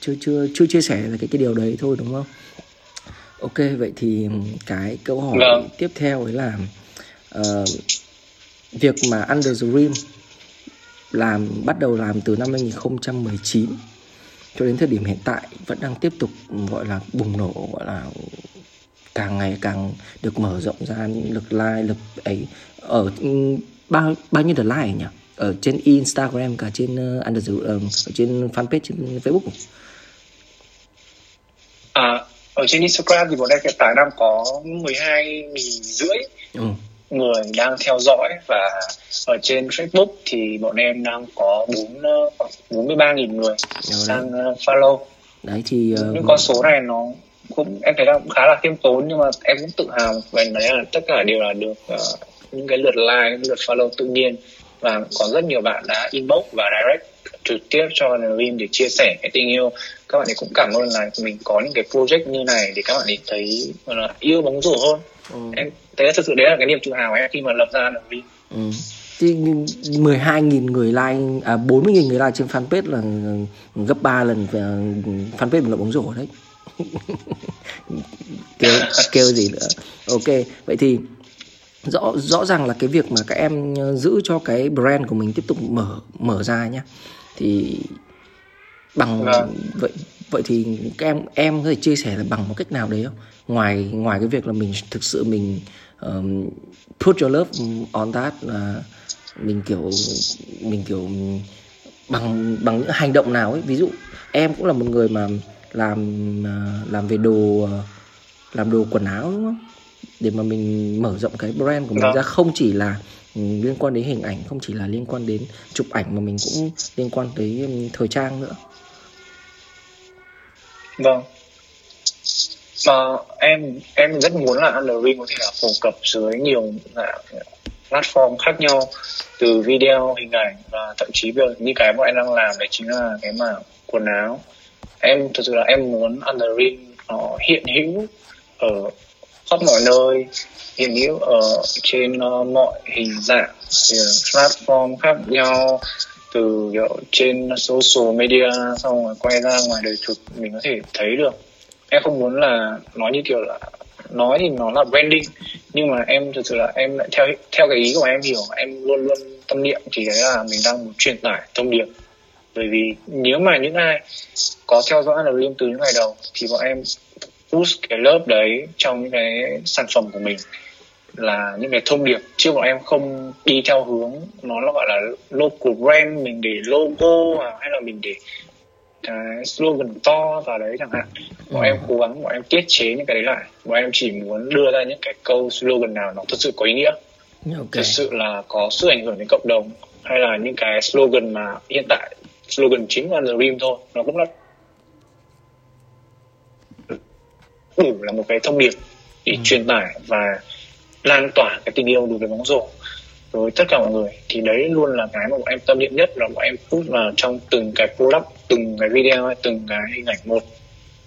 chưa chưa chưa chia sẻ về cái cái điều đấy thôi đúng không? Ok vậy thì um, cái câu hỏi Vâng. tiếp theo ấy là ờ, việc mà Under the Rim làm bắt đầu làm từ năm 2019 cho đến thời điểm hiện tại vẫn đang tiếp tục gọi là bùng nổ gọi là càng ngày càng được mở rộng ra những lực like lực ấy. Ở bao bao nhiêu lượt like nhỉ? Ở trên Instagram cả trên uh, under the, ờ, ở trên fanpage trên Facebook À, ở trên Instagram thì bọn em hiện tại đang có 12 nghìn rưỡi. Ừ. người đang theo dõi và ở trên Facebook thì bọn em đang có 4 ờ, khoảng 43 nghìn người đấy. đang ờ, follow. đấy thì ờ, Những con số này nó cũng em thấy là cũng khá là khiêm tốn nhưng mà em cũng tự hào về đấy là tất cả đều là được ờ, những cái lượt like, những lượt follow tự nhiên và có rất nhiều bạn đã inbox và direct trực tiếp cho Dream để chia sẻ cái tình yêu các bạn ấy cũng cảm ơn là mình có những cái project như này để các bạn ấy thấy là yêu bóng rổ hơn ừ. em là thực sự đấy là cái niềm tự hào của em khi mà lập ra Dream Ừ. Thì 12.000 người like à 40.000 người like trên fanpage là gấp 3 lần về fanpage bình luận bóng rổ đấy. kêu kêu gì nữa. Ok, vậy thì rõ rõ ràng là cái việc mà các em giữ cho cái brand của mình tiếp tục mở mở ra nhá. Thì bằng Vâng. vậy vậy thì các em em có thể chia sẻ là bằng một cách nào đấy không? Ngoài ngoài cái việc là mình thực sự mình um, put your love on that là mình kiểu mình kiểu bằng bằng những hành động nào ấy ví dụ em cũng là một người mà làm à, làm về đồ à, làm đồ quần áo đúng không để mà mình mở rộng cái brand của mình Vâng. ra không chỉ là liên quan đến hình ảnh không chỉ là liên quan đến chụp ảnh mà mình cũng liên quan tới thời trang nữa Vâng. Mà em em rất muốn là Underring có thể là phổ cập dưới nhiều là platform khác nhau từ video, hình ảnh và thậm chí bây giờ như cái bọn em đang làm đấy chính là cái mà quần áo. Em thực sự là em muốn Underring nó hiện hữu ở khắp mọi nơi, hiện hữu ở trên uh, mọi hình dạng, thì platform khác nhau từ kiểu trên social media xong rồi quay ra ngoài đời thực mình có thể thấy được em không muốn là nói như kiểu là, nói thì nó là branding, nhưng mà em thực sự là em lại theo theo cái ý của em hiểu, em luôn luôn tâm niệm thì đấy là mình đang muốn truyền tải thông điệp. Bởi vì nếu mà những ai có theo dõi là liên từ những ngày đầu thì bọn em push cái lớp đấy trong những cái sản phẩm của mình là những cái thông điệp, chứ bọn em không đi theo hướng nó là gọi là local brand, mình để logo à, hay là mình để cái slogan to vào đấy chẳng hạn. Bọn Ừ. em cố gắng bọn em tiết chế những cái đấy lại. Bọn em chỉ muốn đưa ra những cái câu slogan nào nó thực sự có ý nghĩa. Ok. Thực sự là có sức ảnh hưởng đến cộng đồng hay là những cái slogan mà hiện tại slogan chính là The Dream thôi nó cũng là đủ là một cái thông điệp để Ừ. truyền tải và lan tỏa cái tình yêu đối với bóng rổ với tất cả mọi người, thì đấy luôn là cái mà bọn em tâm niệm nhất là bọn em put vào trong từng cái product, từng cái video hay từng cái hình ảnh một.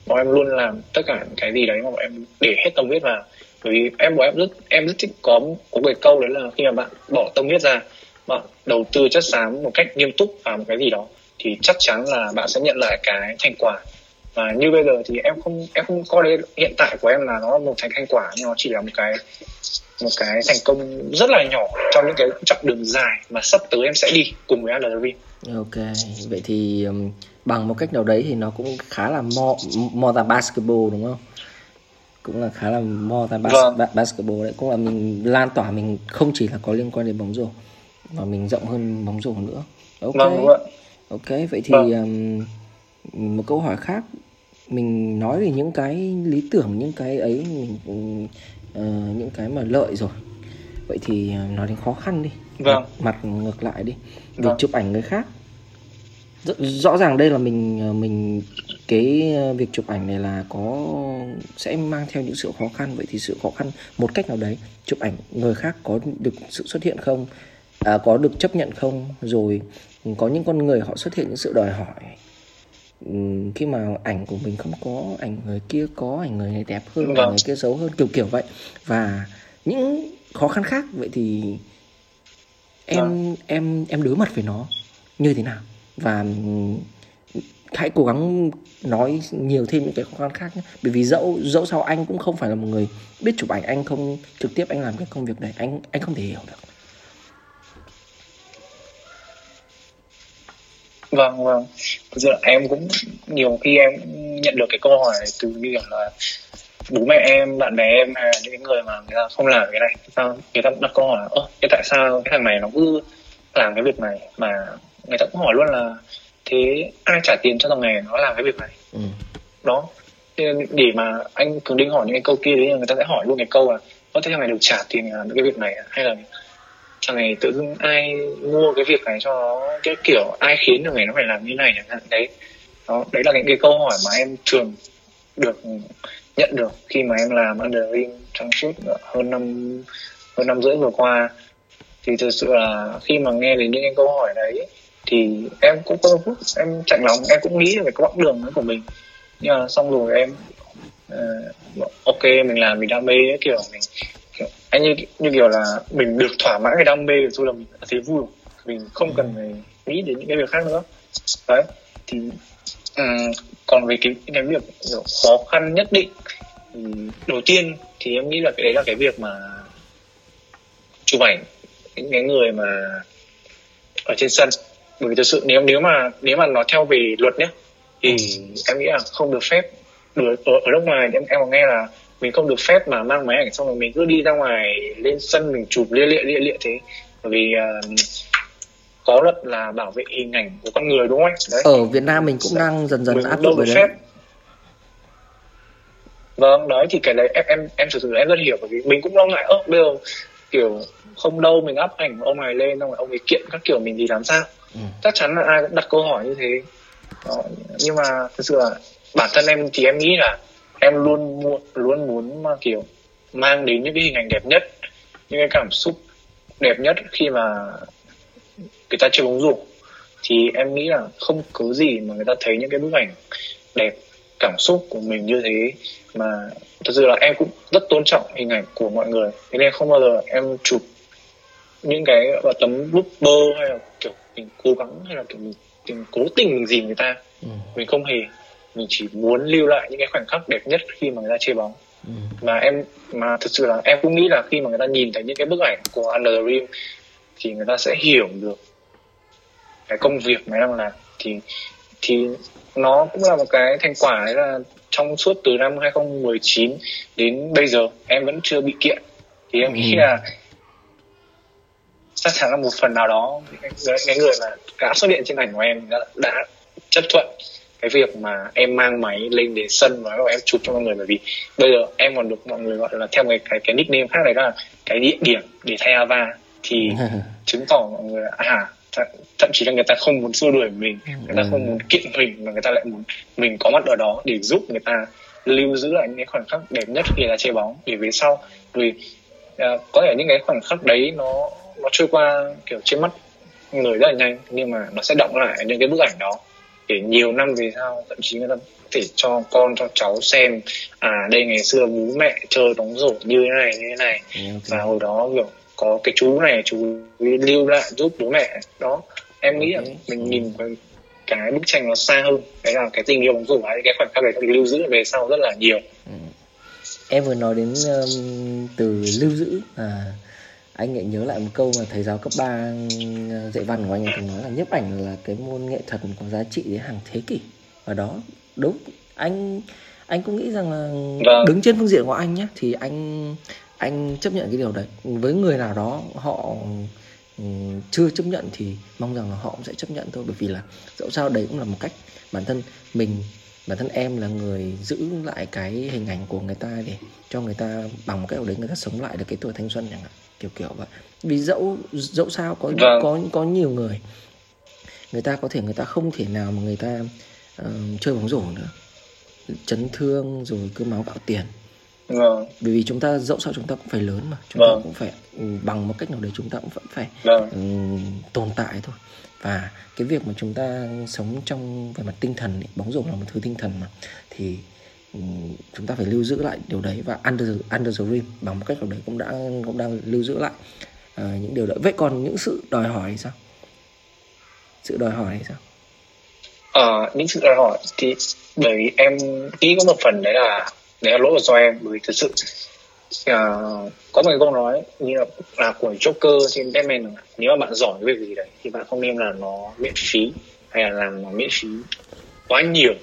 Bọn em luôn làm tất cả những cái gì đấy mà bọn em để hết tâm huyết vào. Bởi vì em, bọn em rất em rất thích có có cái câu đấy là khi mà bạn bỏ tâm huyết ra, bạn đầu tư chất xám một cách nghiêm túc vào một cái gì đó, thì chắc chắn là bạn sẽ nhận lại cái thành quả. Và như bây giờ thì em không em không coi đấy, hiện tại của em là nó là một thành thành quả, nhưng nó chỉ là một cái một cái thành công rất là nhỏ trong những cái chặng đường dài mà sắp tới em sẽ đi cùng với Alvin Ok, vậy thì um, bằng một cách nào đấy thì nó cũng khá là more, more than basketball đúng không? Cũng là khá là more than bas- Vâng. ba- basketball đấy, cũng là mình lan tỏa mình không chỉ là có liên quan đến bóng rổ và mình rộng hơn bóng rổ nữa ok vâng đúng ạ ok vậy thì Vâng. um, một câu hỏi khác mình nói về những cái lý tưởng những cái ấy mình ờ, những cái mà lợi rồi. Vậy thì uh, nói đến khó khăn đi. Vâng. mặt, mặt ngược lại đi. Việc Vâng. chụp ảnh người khác. Rõ, rõ ràng đây là mình ờ, mình cái ờ, việc chụp ảnh này là có sẽ mang theo những sự khó khăn. Vậy thì sự khó khăn một cách nào đấy chụp ảnh người khác có được sự xuất hiện không? À, có được chấp nhận không? Rồi có những con người họ xuất hiện những sự đòi hỏi khi mà ảnh của mình không có ảnh người kia có ảnh người này đẹp hơn ảnh Vâng. người kia xấu hơn kiểu kiểu vậy và những khó khăn khác vậy thì em Vâng. em em đối mặt với nó như thế nào và hãy cố gắng nói nhiều thêm những cái khó khăn khác nhé bởi vì dẫu dẫu sao anh cũng không phải là một người biết chụp ảnh anh không trực tiếp anh làm cái công việc này anh anh không thể hiểu được vâng vâng. Thực sự là em cũng nhiều khi em nhận được cái câu hỏi từ như kiểu là bố mẹ em bạn bè em hay là những cái người mà người ta không làm cái này. Sao? Người ta đặt câu hỏi là ơ tại sao cái thằng này nó cứ làm cái việc này? Mà người ta cũng hỏi luôn là thế ai trả tiền cho thằng này nó làm cái việc này? Ừ. đó. Nên để mà anh cường đinh hỏi những cái câu kia đấy người ta sẽ hỏi luôn cái câu là có thế thằng này được trả tiền làm cái việc này à? hay là thằng này tự dưng ai mua cái việc này cho nó cái kiểu ai khiến được người nó phải làm như này chẳng hạn. Đấy. Đó đấy là những cái câu hỏi mà em thường được nhận được khi mà em làm underring trong suốt hơn năm hơn năm rưỡi vừa qua. Thì thực sự là khi mà nghe đến những cái câu hỏi đấy thì em cũng có phút em chạnh lòng em cũng nghĩ về cái quãng đường của mình. Nhưng mà xong rồi em uh, ok mình làm vì đam mê ấy, kiểu mình anh như như kiểu là mình được thỏa mãn cái đam mê thôi là mình đã thấy vui. Rồi. mình không cần phải nghĩ đến những cái việc khác nữa. Đấy thì ừm, còn về cái cái việc kiểu khó khăn nhất định thì đầu tiên thì em nghĩ là cái đấy là cái việc mà chụp ảnh những cái người mà ở trên sân. Bởi vì thực sự nếu nếu mà nếu mà nó theo về luật nhé thì em nghĩ là không được phép. Được ở, ở nước ngoài em em có nghe là mình không được phép mà mang máy ảnh xong rồi mình cứ đi ra ngoài lên sân mình chụp lia lịa lia lịa thế. Bởi vì uh, có luật là bảo vệ hình ảnh của con người đúng không anh? Đấy. Ở Việt Nam mình cũng đang dần dần mình áp dụng rồi phép. Đấy vâng đấy thì cái đấy em em em thực sự em rất hiểu bởi vì mình cũng lo ngại ơ bây giờ kiểu không đâu mình up ảnh ông này lên xong rồi ông ấy kiện các kiểu mình thì làm sao? Ừ. chắc chắn là ai cũng đặt câu hỏi như thế. Đó. nhưng mà thực sự là bản thân em thì em nghĩ là em luôn muốn luôn muốn mà kiểu mang đến những cái hình ảnh đẹp nhất những cái cảm xúc đẹp nhất khi mà người ta chơi bóng rổ thì em nghĩ là không cứ gì mà người ta thấy những cái bức ảnh đẹp cảm xúc của mình như thế mà thật sự là em cũng rất tôn trọng hình ảnh của mọi người. Thế nên không bao giờ em chụp những cái gọi tấm búp bơ hay là kiểu mình cố gắng hay là kiểu mình, mình cố tình mình dìm người ta. Ừ. mình không hề mình chỉ muốn lưu lại những cái khoảnh khắc đẹp nhất khi mà người ta chơi bóng Ừ. mà em mà thực sự là em cũng nghĩ là khi mà người ta nhìn thấy những cái bức ảnh của Under the Rim thì người ta sẽ hiểu được cái công việc mà đang làm thì thì nó cũng là một cái thành quả đấy là trong suốt từ năm 2019 đến bây giờ em vẫn chưa bị kiện thì em nghĩ Ừ. là chắc chắn là một phần nào đó cái, cái người mà đã xuất hiện trên ảnh của em đã, đã chấp thuận cái việc mà em mang máy lên đến sân và em chụp cho mọi người bởi vì bây giờ em còn được mọi người gọi là theo cái cái, cái nickname khác đấy là cái địa điểm để thay avatar thì chứng tỏ mọi người à th- thậm chí là người ta không muốn xua đuổi mình người ta không muốn kiện mình mà người ta lại muốn mình có mặt ở đó để giúp người ta lưu giữ lại những cái khoảnh khắc đẹp nhất khi là chơi bóng. Để về sau vì à, có thể những cái khoảnh khắc đấy nó nó trôi qua kiểu trên mắt người rất là nhanh nhưng mà nó sẽ động lại những cái bức ảnh đó để nhiều năm về sau thậm chí người ta có thể cho con cho cháu xem à đây ngày xưa bố mẹ chơi bóng rổ như thế này như thế này. Và hồi đó kiểu có cái chú này chú lưu lại giúp bố mẹ. Đó em nghĩ là mình nhìn cái, cái bức tranh nó xa hơn. Đấy là cái tình yêu bóng rổ ấy cái khoảnh khắc đấy nó lưu giữ về sau rất là nhiều. Em vừa nói đến um, từ lưu giữ à anh lại nhớ lại một câu mà thầy giáo cấp 3 dạy văn của anh ấy từng nói là nhiếp ảnh là cái môn nghệ thuật có giá trị đến hàng thế kỷ. Và đó đúng anh anh cũng nghĩ rằng là Vâng. đứng trên phương diện của anh nhé thì anh anh chấp nhận cái điều đấy. Với người nào đó họ chưa chấp nhận thì mong rằng là họ cũng sẽ chấp nhận thôi. Bởi vì là dẫu sao đấy cũng là một cách bản thân mình bản thân em là người giữ lại cái hình ảnh của người ta để cho người ta bằng một cách nào đấy người ta sống lại được cái tuổi thanh xuân chẳng hạn kiểu kiểu vậy vì dẫu dẫu sao có vâng. có có nhiều người người ta có thể người ta không thể nào mà người ta uh, chơi bóng rổ nữa chấn thương rồi cứ máu gạo tiền vâng. bởi vì chúng ta dẫu sao chúng ta cũng phải lớn mà chúng vâng. ta cũng phải ừ, bằng một cách nào đấy chúng ta cũng vẫn phải vâng. um, tồn tại thôi và cái việc mà chúng ta sống trong về mặt tinh thần ấy, bóng rổ là một thứ tinh thần mà. Thì ừ, chúng ta phải lưu giữ lại điều đấy và under under the rim bằng một cách nào đấy cũng đã cũng đang lưu giữ lại uh, những điều đấy. Vậy còn những sự đòi hỏi thì sao? Sự đòi hỏi thì sao? Ờ, những sự đòi hỏi thì bởi em nghĩ có một phần đấy là đấy là lỗi của do em bởi vì thực sự uh, có một cái câu nói như là, là của Joker trên Batman là nếu mà bạn giỏi về gì đấy thì bạn không nên làm nó miễn phí hay là làm nó miễn phí quá nhiều.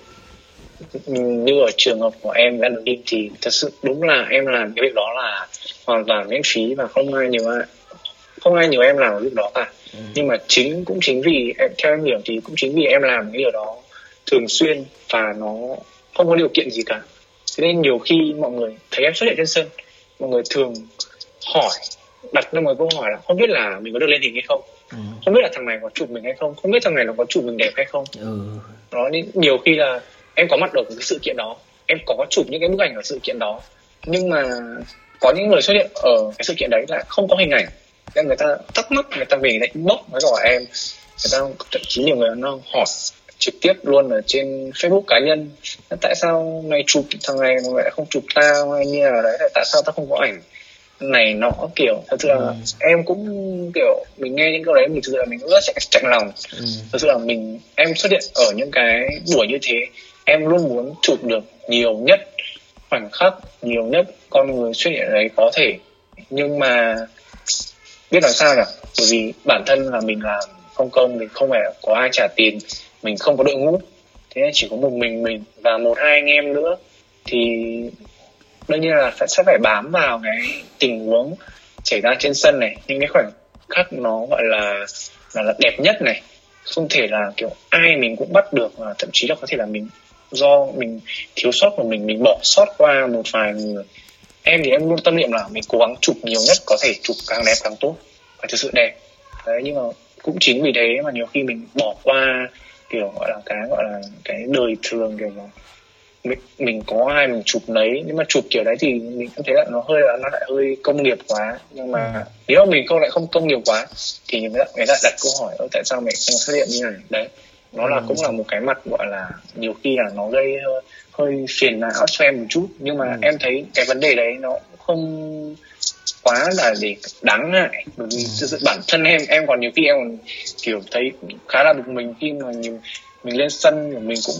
Như ở trường hợp của em đã được đi thì thật sự đúng là em làm cái việc đó là hoàn toàn miễn phí và không ai nhiều ai không ai nhiều em làm việc đó cả. Ừ. nhưng mà chính cũng chính vì em theo em hiểu thì cũng chính vì em làm cái điều đó thường xuyên và nó không có điều kiện gì cả. Thế nên nhiều khi mọi người thấy em xuất hiện trên sân mọi người thường hỏi đặt ra một câu hỏi là không biết là mình có được lên hình hay không? Ừ. không biết là thằng này có chụp mình hay không? Không biết thằng này nó có chụp mình đẹp hay không? Ừ. đó nên nhiều khi là em có mặt ở cái sự kiện đó em có chụp những cái bức ảnh ở sự kiện đó nhưng mà có những người xuất hiện ở cái sự kiện đấy là không có hình ảnh. Nên người ta thắc mắc người ta về lại inbox với gọi em người ta thậm chí nhiều người nó hỏi trực tiếp luôn ở trên Facebook cá nhân. Tại sao mày chụp thằng này mà lại không chụp tao? Hay như là đấy tại sao tao không có ảnh này nọ kiểu? Thật sự là ừ. em cũng kiểu mình nghe những câu đấy mình thực sự là mình rất chạy, chạy lòng. Ừ. thật sự là mình em xuất hiện ở những cái buổi như thế em luôn muốn chụp được nhiều nhất khoảnh khắc nhiều nhất con người xuất hiện đấy có thể. Nhưng mà biết làm sao nhỉ? Bởi vì bản thân là mình làm không công thì không phải có ai trả tiền mình không có đội ngũ. Thế chỉ có một mình mình và một hai anh em nữa. Thì đương nhiên là sẽ phải bám vào cái tình huống xảy ra trên sân này. Những cái khoảnh khắc nó gọi là là, là đẹp nhất này. Không thể là kiểu ai mình cũng bắt được và thậm chí là có thể là mình do mình thiếu sót của mình mình bỏ sót qua một vài người. Em thì em luôn tâm niệm là mình cố gắng chụp nhiều nhất có thể chụp càng đẹp càng tốt phải thực sự đẹp. Đấy nhưng mà cũng chính vì thế mà nhiều khi mình bỏ qua kiểu gọi là cái gọi là cái đời thường kiểu mình, mình có ai mình chụp lấy nhưng mà chụp kiểu đấy thì mình cũng thấy là nó hơi nó lại hơi công nghiệp quá. Nhưng mà ừ. nếu mà mình không lại không công nghiệp quá thì người ta, người ta đặt câu hỏi tại sao mày không xuất hiện như này? Đấy nó là cũng là một cái mặt gọi là nhiều khi là nó gây hơi, hơi phiền não cho em một chút nhưng mà ừ. em thấy cái vấn đề đấy nó không quá là để đáng ngại bởi vì ừ. bản thân em em còn nhiều khi em còn kiểu thấy khá là bực mình khi mà nhiều, mình lên sân mình cũng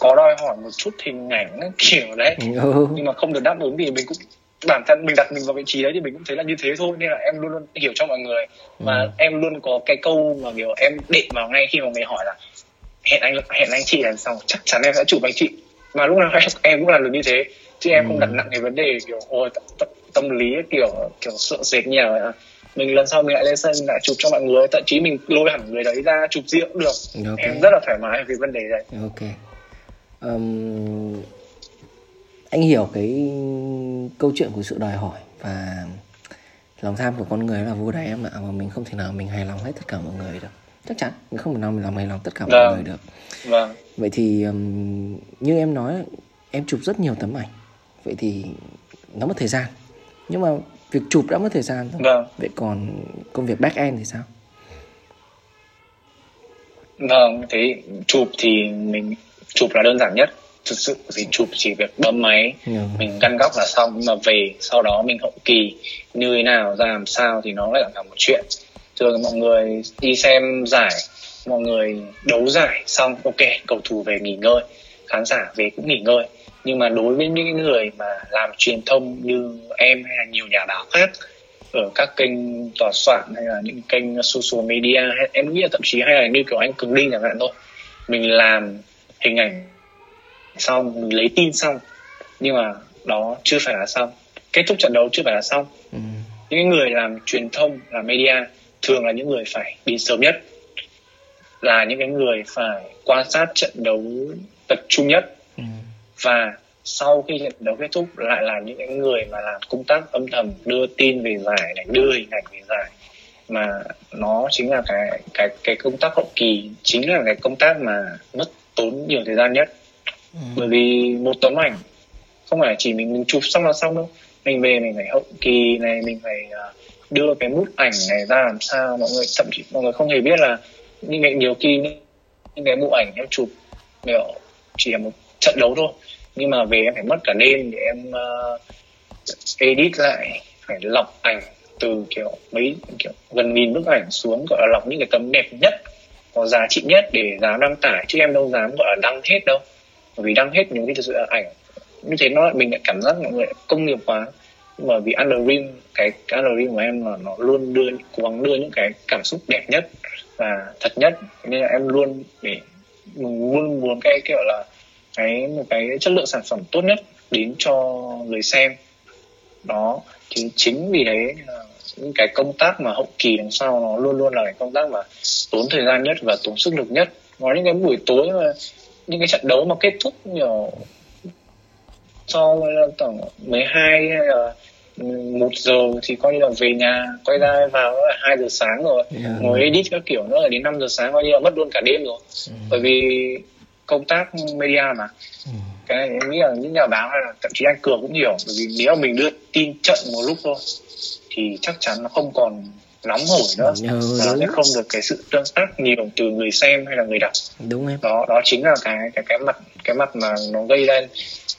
có đòi hỏi một chút hình ảnh kiểu đấy ừ. nhưng mà không được đáp ứng thì mình cũng bản thân mình đặt mình vào vị trí đấy thì mình cũng thấy là như thế thôi nên là em luôn luôn hiểu cho mọi người và ừ. em luôn có cái câu mà kiểu em định vào ngay khi mà người hỏi là hẹn anh hẹn anh chị lần sau chắc chắn em sẽ chụp anh chị mà lúc nào em, em cũng làm được như thế chứ em ừ. không đặt nặng cái vấn đề kiểu ôi tâm lý kiểu kiểu sợ sệt nhiều mình lần sau mình lại lên sân lại chụp cho mọi người thậm chí mình lôi hẳn người đấy ra chụp riêng cũng được okay. em rất là thoải mái về vấn đề đấy ok um, anh hiểu cái câu chuyện của sự đòi hỏi và lòng tham của con người là vô đáy em ạ mà mình không thể nào mình hài lòng hết tất cả mọi người được. Chắc chắn mình không thể nào mình làm hài lòng tất cả mọi vâng. người được. Vâng. vậy thì um, như em nói em chụp rất nhiều tấm ảnh. Vậy thì nó mất thời gian. Nhưng mà việc chụp đã mất thời gian thôi. Vâng. vậy còn công việc back end thì sao? Vâng thế chụp thì mình chụp là đơn giản nhất thực sự thì chụp chỉ việc bấm máy ừ. mình căn góc là xong nhưng mà về sau đó mình hậu kỳ như thế nào ra làm sao thì nó lại là một chuyện thường mọi người đi xem giải mọi người đấu giải xong ok cầu thủ về nghỉ ngơi khán giả về cũng nghỉ ngơi nhưng mà đối với những người mà làm truyền thông như em hay là nhiều nhà báo khác ở các kênh tòa soạn hay là những kênh social media hay, em nghĩ là thậm chí hay là như kiểu anh cường linh chẳng hạn thôi mình làm hình ảnh xong mình lấy tin xong. Nhưng mà đó chưa phải là xong. Kết thúc trận đấu chưa phải là xong. Ừ. những người làm truyền thông làm media thường là những người phải đi sớm nhất. Là những cái người phải quan sát trận đấu tập trung nhất. Ừ. và sau khi trận đấu kết thúc lại là những cái người mà làm công tác âm thầm đưa tin về giải này đưa hình ảnh về giải. Mà nó chính là cái cái cái công tác hậu kỳ chính là cái công tác mà mất tốn nhiều thời gian nhất ừ. bởi vì một tấm ảnh không phải chỉ mình mình chụp xong là xong đâu. Mình về mình phải hậu kỳ này mình phải uh, đưa cái bút ảnh này ra làm sao. Mọi người thậm chí mọi người không hề biết là những cái nhiều khi những cái bộ ảnh em chụp kiểu chỉ là một trận đấu thôi. Nhưng mà về em phải mất cả đêm để em uh, edit lại phải lọc ảnh từ kiểu mấy kiểu gần nghìn bức ảnh xuống gọi là lọc những cái tấm đẹp nhất có giá trị nhất để dám đăng tải. Chứ em đâu dám gọi là đăng hết đâu bởi vì đăng hết những cái thực sự là ảnh. Như thế nó mình lại cảm giác mọi người công nghiệp quá. Nhưng mà vì Underrim cái, cái Underrim của em là nó luôn đưa cố gắng đưa những cái cảm xúc đẹp nhất và thật nhất. Nên là em luôn để mình luôn muốn cái kiểu là cái một cái chất lượng sản phẩm tốt nhất đến cho người xem. Đó thì chính vì thế những cái công tác mà hậu kỳ đằng sau nó luôn luôn là cái công tác mà tốn thời gian nhất và tốn sức lực nhất. Có những cái buổi tối mà những cái trận đấu mà kết thúc nhiều sau tầm 12 hay là một giờ thì coi như là về nhà quay ra vào là hai giờ sáng rồi yeah. ngồi edit các kiểu nữa là đến 5 giờ sáng coi như là mất luôn cả đêm rồi ừ. bởi vì công tác media mà ừ. cái này em nghĩ là những nhà báo hay là thậm chí anh cường cũng hiểu bởi vì nếu mình đưa tin trận một lúc thôi thì chắc chắn nó không còn nóng hổi nữa. Ừ, và nó sẽ không được cái sự tương tác nhiều từ người xem hay là người đọc. Đúng em. Đó đó chính là cái cái cái mặt cái mặt mà nó gây ra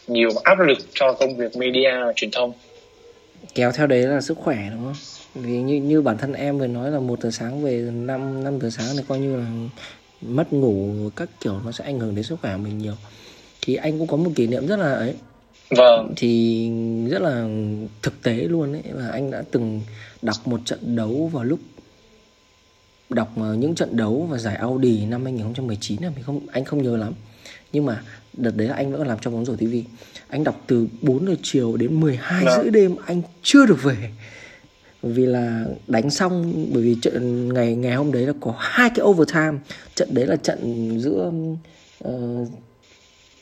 nhiều áp lực cho công việc media truyền thông. Kéo theo đấy là sức khỏe đúng không? Vì như như bản thân em vừa nói là một giờ sáng về năm năm giờ sáng thì coi như là mất ngủ các kiểu nó sẽ ảnh hưởng đến sức khỏe mình nhiều. Thì anh cũng có một kỷ niệm rất là ấy vâng thì rất là thực tế luôn ấy là anh đã từng đọc một trận đấu vào lúc đọc ờ, những trận đấu và giải Audi năm 2019 là mình không anh không nhớ lắm nhưng mà đợt đấy là anh vẫn làm cho bóng rổ TV anh đọc từ 4 giờ chiều đến 12 Đó. Vâng. rưỡi đêm anh chưa được về vì là đánh xong bởi vì trận ngày ngày hôm đấy là có hai cái overtime trận đấy là trận giữa uh,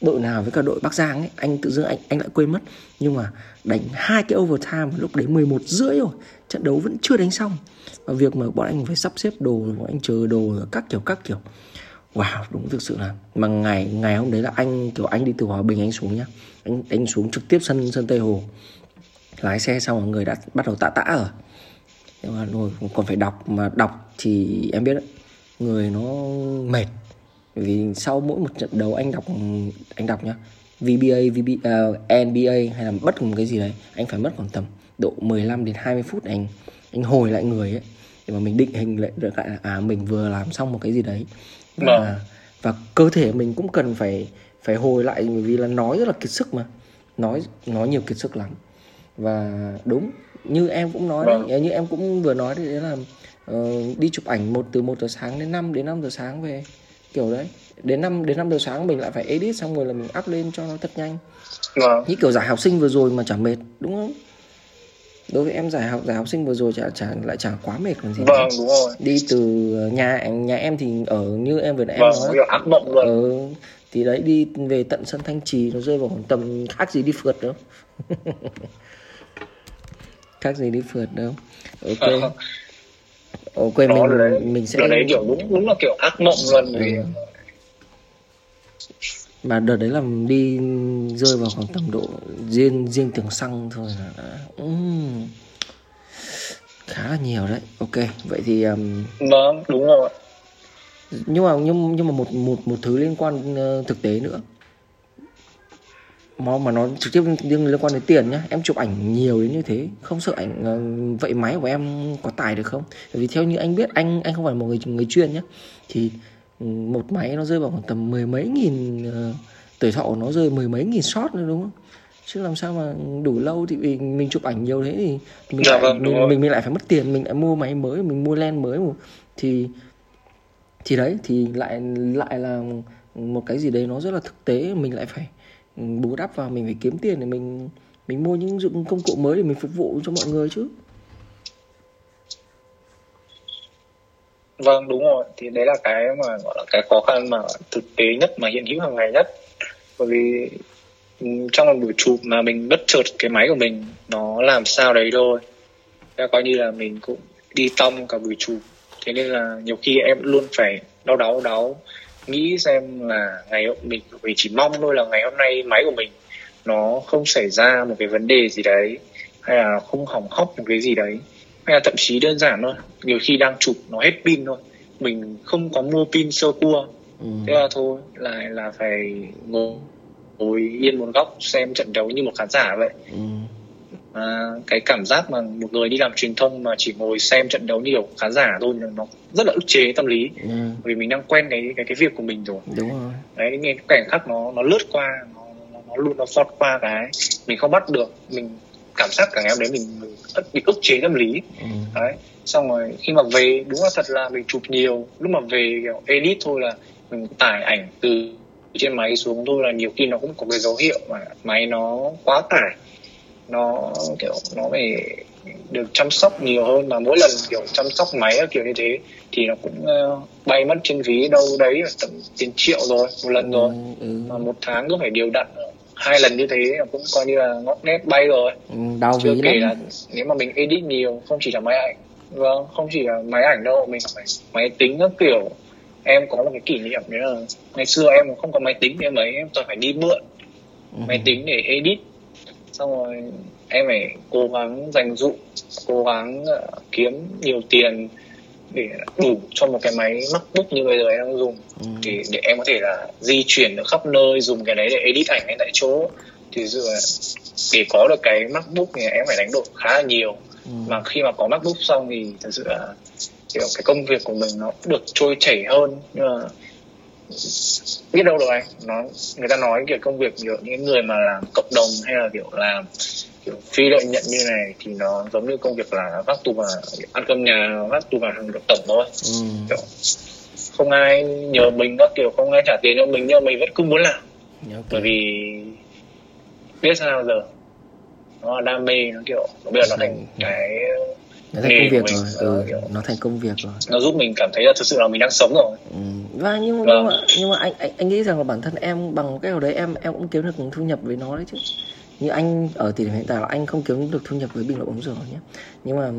đội nào với cả đội Bắc Giang ấy, anh tự dưng anh anh lại quên mất. Nhưng mà đánh hai cái overtime lúc đấy 11 rưỡi rồi, trận đấu vẫn chưa đánh xong. Và việc mà bọn anh phải sắp xếp đồ, bọn anh chờ đồ, các kiểu các kiểu. Wow, đúng thực sự là, mà ngày ngày hôm đấy là anh, kiểu anh đi từ hòa bình anh xuống nhá. Anh anh xuống trực tiếp sân sân tây hồ. Lái xe xong rồi người đã bắt đầu tạ tã rồi. Nhưng mà rồi còn phải đọc, mà đọc thì em biết đấy. Người nó mệt vì sau mỗi một trận đấu anh đọc anh đọc nhá. VBA, VB, uh, ờ, NBA hay là bất kỳ một cái gì đấy anh phải mất khoảng tầm độ 15 đến 20 phút anh anh hồi lại người ấy để mà mình định hình lại được lại là à mình vừa làm xong một cái gì đấy. Và vâng. và cơ thể mình cũng cần phải phải hồi lại bởi vì là nói rất là kiệt sức mà. Nói nói nhiều kiệt sức lắm. Và đúng như em cũng nói vâng. đấy, như em cũng vừa nói đấy là uh, đi chụp ảnh một từ một giờ sáng đến 5 đến 5 giờ sáng về kiểu đấy. Đến 5 đến 5 giờ sáng mình lại phải edit xong rồi là mình up lên cho nó thật nhanh. Vâng. như kiểu giải học sinh vừa rồi mà chả mệt đúng không? Đối với em giải học giải học sinh vừa rồi chả chả lại chả quá mệt còn gì vâng đúng rồi. Đi từ nhà nhà em thì ở như em vừa nãy vâng, em nói ác mộng luôn. Ừ, thì đấy đi về tận sân thanh trì nó rơi vào khoảng tầm khác gì đi phượt đâu. Khác gì đi phượt đâu. Ok ok mình đấy, mình sẽ đấy kiểu đúng đúng là kiểu ác mộng luôn ừ. vì mà đợt đấy là đi rơi vào khoảng tầm độ riêng riêng tiền xăng thôi là um, khá là nhiều đấy. Ok vậy thì um, vâng đúng rồi nhưng mà nhưng nhưng mà một một một thứ liên quan uh, thực tế nữa mà mà nó trực tiếp liên, liên quan đến tiền nhá. Em chụp ảnh nhiều đến như thế. Không sợ ảnh uh, vậy máy của em có tải được không? Bởi vì theo như anh biết anh anh không phải một người người chuyên nhá. Thì một máy nó rơi vào khoảng tầm mười mấy nghìn uh, tuổi thọ nó rơi mười mấy nghìn shot nữa đúng không? Chứ làm sao mà đủ lâu thì vì mình chụp ảnh nhiều thế thì mình, dạ, lại, vâng, mình, mình mình lại phải mất tiền. Mình lại mua máy mới mình mua len mới một thì thì đấy thì lại lại là một cái gì đấy nó rất là thực tế. Mình lại phải bù đắp vào, mình phải kiếm tiền để mình mình mua những dụng công cụ mới để mình phục vụ cho mọi người chứ. Vâng đúng rồi. Thì đấy là cái mà, gọi là cái khó khăn mà thực tế nhất, mà hiện hữu hàng ngày nhất. Bởi vì ừ, trong một buổi chụp mà mình bất chợt cái máy của mình nó làm sao đấy thôi, đã coi như là mình cũng đi tông cả buổi chụp. Thế nên là nhiều khi em luôn phải đau đáu đau nghĩ xem là ngày mình mình chỉ mong thôi là ngày hôm nay máy của mình nó không xảy ra một cái vấn đề gì đấy hay là không hỏng hóc một cái gì đấy hay là thậm chí đơn giản thôi nhiều khi đang chụp nó hết pin thôi mình không có mua pin sơ cua ừ. thế là thôi lại là phải ngồi ngồi yên một góc xem trận đấu như một khán giả vậy ừ. À, cái cảm giác mà một người đi làm truyền thông mà chỉ ngồi xem trận đấu như kiểu khán giả thôi nó rất là ức chế tâm lý. Ừ. vì mình đang quen cái cái cái việc của mình rồi. Đúng rồi. Đấy nghe cảnh khắc nó nó lướt qua nó, nó, nó luôn nó phọt qua cái mình không bắt được. Mình cảm giác cả ngày hôm đấy mình, mình bị ức chế tâm lý. Ừ. đấy xong rồi khi mà về đúng là thật là mình chụp nhiều. Lúc mà về kiểu edit thôi là mình tải ảnh từ trên máy xuống thôi là nhiều khi nó cũng có cái dấu hiệu mà máy nó quá tải nó kiểu nó phải được chăm sóc nhiều hơn mà mỗi lần kiểu chăm sóc máy kiểu như thế thì nó cũng uh, bay mất trên ví đâu đấy tầm tiền triệu rồi một lần rồi. Ừ, ừ. mà một tháng cứ phải điều đặn hai lần như thế cũng coi như là ngót nét bay rồi. Ừ, đau chưa kể là nếu mà mình edit nhiều không chỉ là máy ảnh vâng không chỉ là máy ảnh đâu mình phải máy tính các kiểu. Em có một cái kỷ niệm đấy là ngày xưa em không có máy tính nên mấy em toàn phải đi mượn ừ. máy tính để edit xong rồi em phải cố gắng dành dụ cố gắng uh, kiếm nhiều tiền để đủ cho một cái máy MacBook như bây giờ em đang dùng ừ. để để em có thể là di chuyển được khắp nơi dùng cái đấy để edit ảnh ngay tại chỗ thì dựa để có được cái MacBook thì em phải đánh đổi khá là nhiều ừ. mà khi mà có MacBook xong thì thật sự là kiểu cái công việc của mình nó được trôi chảy hơn nhưng mà biết đâu rồi anh nó người ta nói kiểu công việc kiểu những người mà làm cộng đồng hay là kiểu làm kiểu phi lợi nhận như này thì nó giống như công việc là vác tù và ăn cơm nhà vác tù và hàng được tổng thôi ừ. kiểu không ai nhờ mình các kiểu không ai trả tiền cho mình nhưng mình vẫn cứ muốn làm okay. bởi vì biết sao giờ nó là đam mê nó kiểu bây giờ nó thành ừ. cái nó thành công việc rồi. ừ, kiểu, nó thành công việc rồi. nó giúp mình cảm thấy là thực sự là mình đang sống rồi. Ừ. và nhưng vâng. nhưng mà nhưng mà anh, anh anh nghĩ rằng là bản thân em bằng cái nào đấy em em cũng kiếm được thu nhập với nó đấy chứ. Như anh ở thời điểm hiện tại là anh không kiếm được thu nhập với bình luận bóng rổ nhé. Nhưng mà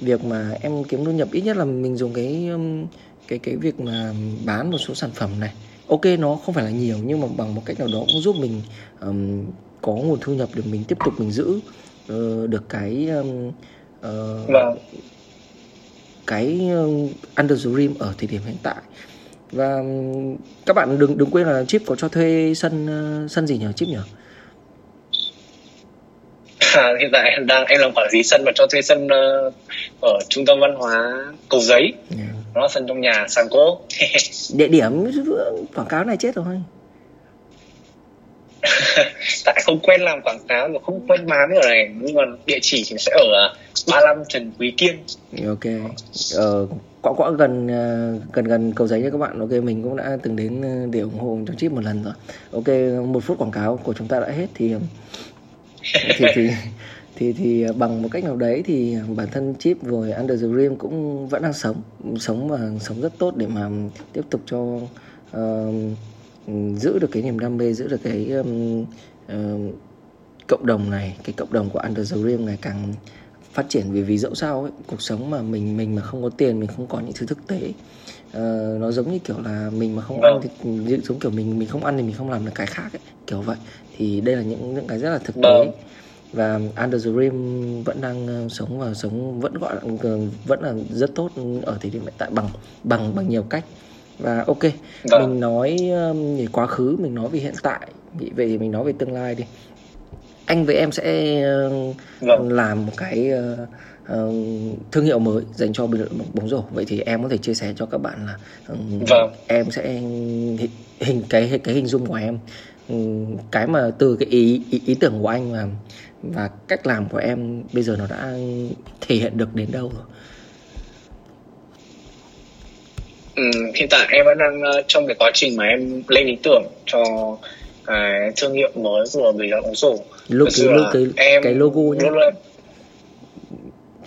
việc mà em kiếm thu nhập ít nhất là mình dùng cái um, cái cái việc mà bán một số sản phẩm này. Ok nó không phải là nhiều nhưng mà bằng một cách nào đó cũng giúp mình um, có nguồn thu nhập để mình tiếp tục mình giữ uh, được cái um, uh, vâng. cái um, under the rim ở thời điểm hiện tại và các bạn đừng đừng quên là chip có cho thuê sân uh, sân gì nhỉ chip nhỉ à, hiện tại đang em làm quản lý sân và cho thuê sân uh, ở trung tâm văn hóa cầu giấy yeah. Dạ. nó là sân trong nhà sàn cố địa điểm quảng cáo này chết rồi tại không quen làm quảng cáo và không quen bán ở này. Nhưng mà địa chỉ thì sẽ ở 35 Trần Quý Kiên. Ok. Ờ, quãng quãng gần ờ, gần gần cầu giấy nha các bạn. Ok mình cũng đã từng đến ờ, để ủng hộ cho chip một lần rồi. Ok một phút quảng cáo của chúng ta đã hết thì thì thì thì thì bằng một cách nào đấy thì bản thân chip rồi under the rim cũng vẫn đang sống sống và sống rất tốt để mà tiếp tục cho uh, giữ được cái niềm đam mê giữ được cái um, uh, cộng đồng này cái cộng đồng của under the rim ngày càng phát triển. Vì vì dẫu sao ấy, cuộc sống mà mình mình mà không có tiền mình không có những thứ thực tế uh, nó giống như kiểu là mình mà không ăn thì giống kiểu mình mình không ăn thì mình không làm được cái khác ấy, kiểu vậy. Thì đây là những những cái rất là thực tế. Vâng. và Under the Rim vẫn đang ờ, sống và sống vẫn gọi là ờ, vẫn là rất tốt ở thời điểm hiện tại bằng bằng bằng nhiều cách và ok vâng. mình nói về quá khứ mình nói về hiện tại vậy mình nói về tương lai đi anh với em sẽ vâng. làm một cái uh, thương hiệu mới dành cho bình luận bóng rổ vậy thì em có thể chia sẻ cho các bạn là um, vâng. em sẽ hình cái cái hình dung của em cái mà từ cái ý, ý ý tưởng của anh và và cách làm của em bây giờ nó đã thể hiện được đến đâu rồi ừ, hiện tại em vẫn đang uh, trong cái quá trình mà em lên ý tưởng cho cái thương hiệu mới của bình luận bóng rổ. Lúc cái, lúc cái, em cái logo nhé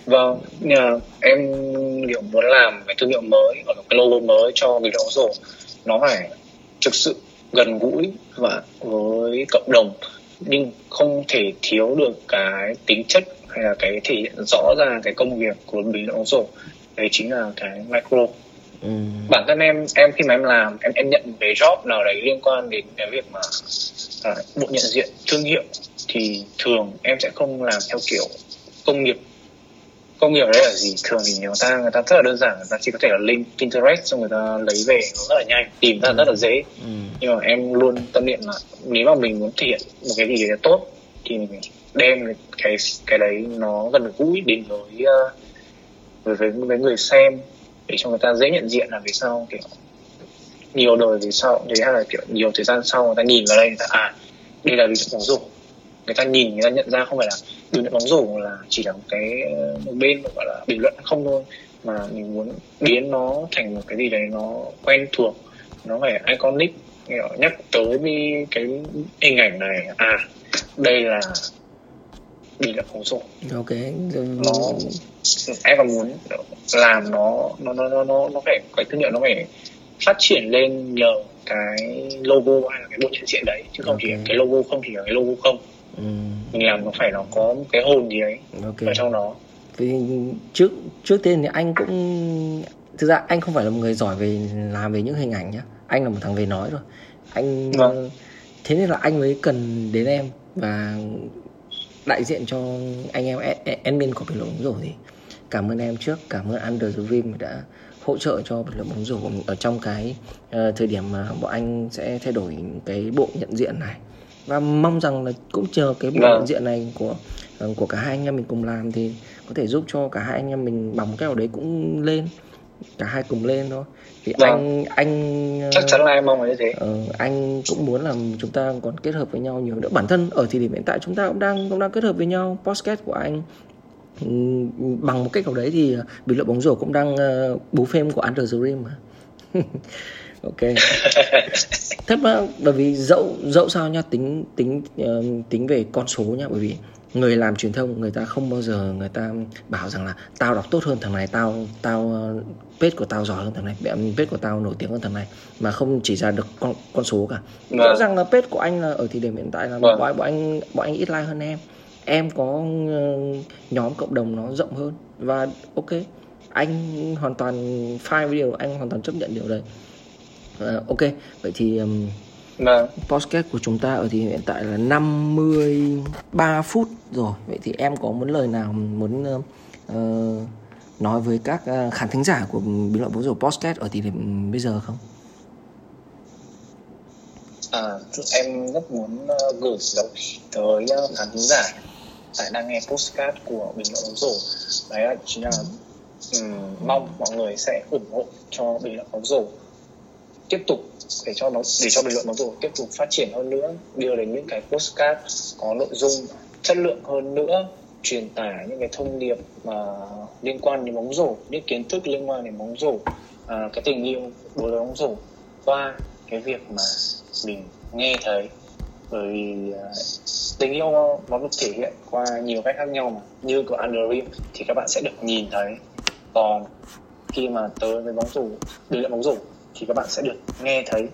vâng nhà em kiểu muốn làm cái thương hiệu mới hoặc cái logo mới cho luận bóng rổ. Nó phải thực sự gần gũi và với cộng đồng nhưng không thể thiếu được cái tính chất hay là cái thể hiện rõ ra cái công việc của bình bóng rổ. Đấy chính là cái micro ừ. bản thân em em khi mà em làm em em nhận cái job nào đấy liên quan đến cái việc mà à, bộ nhận diện thương hiệu thì thường em sẽ không làm theo kiểu công nghiệp công nghiệp đấy là gì thường thì người ta người ta rất là đơn giản người ta chỉ có thể là link Pinterest xong người ta lấy về nó rất là nhanh tìm ra rất là dễ ừ. nhưng mà em luôn tâm niệm là nếu mà mình muốn thể hiện một cái gì đấy tốt thì mình đem cái cái đấy nó gần gũi đến với uh, với, với với người xem để cho người ta dễ nhận diện là vì sao, kiểu, nhiều đời về sau đấy hay là, kiểu, nhiều thời gian sau người ta nhìn vào đây, người ta à đây là ví dụ bóng rổ. Người ta nhìn, người ta nhận ra không phải là bình luận bóng rổ là chỉ là một cái, một bên gọi là bình luận không thôi, mà mình muốn biến nó thành một cái gì đấy nó quen thuộc, nó phải iconic nhắc tới với cái hình ảnh này. À đây là bình luận bóng rổ ok nó em còn muốn làm nó nó nó nó nó, nó phải cái thương hiệu nó phải phát triển lên nhờ cái logo hay là cái bộ nhận diện đấy chứ không okay. chỉ cái logo không chỉ là cái logo không ừ. mình làm nó phải nó có một cái hồn gì ấy okay. ở trong đó vì trước trước tiên thì anh cũng thực ra anh không phải là một người giỏi về làm về những hình ảnh nhá anh là một thằng về nói rồi anh vâng. thế nên là anh mới cần đến em và đại diện cho anh em admin của bình luận bóng rổ thì cảm ơn em trước cảm ơn Under the Rim đã hỗ trợ cho bình luận bóng rổ ở trong cái uh, thời điểm mà bọn anh sẽ thay đổi cái bộ nhận diện này và mong rằng là cũng chờ cái bộ vâng. nhận diện này của uh, của cả hai anh em mình cùng làm thì có thể giúp cho cả hai anh em mình bằng cái nào đấy cũng lên cả hai cùng lên thôi. Thì vâng. anh anh chắc chắn là em mong là như thế. uh, anh cũng muốn là chúng ta còn kết hợp với nhau nhiều nữa. Bản thân ở thời điểm hiện tại chúng ta cũng đang cũng đang kết hợp với nhau podcast của anh. Bằng một cách nào đấy thì bình luận bóng rổ cũng đang uh, bú phim của Under the Rim mà. Ok. Thật mà bởi vì dẫu dẫu sao nhá tính tính uh, tính về con số nhá bởi vì người làm truyền thông người ta không bao giờ người ta bảo rằng là tao đọc tốt hơn thằng này tao tao page của tao giỏi hơn thằng này page của tao nổi tiếng hơn thằng này mà không chỉ ra được con con số cả vâng. rõ ràng là page của anh là ở thời điểm hiện tại là vâng. bọn, bọn anh bọn anh ít like hơn em em có ờ, nhóm cộng đồng nó rộng hơn và ok anh hoàn toàn fine với điều anh hoàn toàn chấp nhận điều đấy uh, ok vậy thì um, Vâng. Podcast của chúng ta ở thì hiện tại là 53 phút rồi. Vậy thì em có muốn lời nào muốn uh, nói với các ờ, khán thính giả của bình luận bóng rổ podcast ở thì điểm bây giờ không? À, em rất muốn ờ, gửi tới ờ, khán thính giả tại đang nghe podcast của bình luận bóng rổ. Đấy chính là um, mong mọi người sẽ ủng hộ cho bình luận bóng rổ. Tiếp tục để cho nó để cho bình luận bóng rổ tiếp tục phát triển hơn nữa đưa đến những cái podcast có nội dung chất lượng hơn nữa truyền tải những cái thông điệp mà liên quan đến bóng rổ những kiến thức liên quan đến bóng rổ à, cái tình yêu đối với bóng rổ qua cái việc mà mình nghe thấy. Bởi vì uh, tình yêu nó được thể hiện qua nhiều cách khác nhau mà. Như của Andrew thì các bạn sẽ được nhìn thấy. Còn khi mà tới với bóng rổ đối luyện bóng rổ thì các bạn sẽ được nghe thấy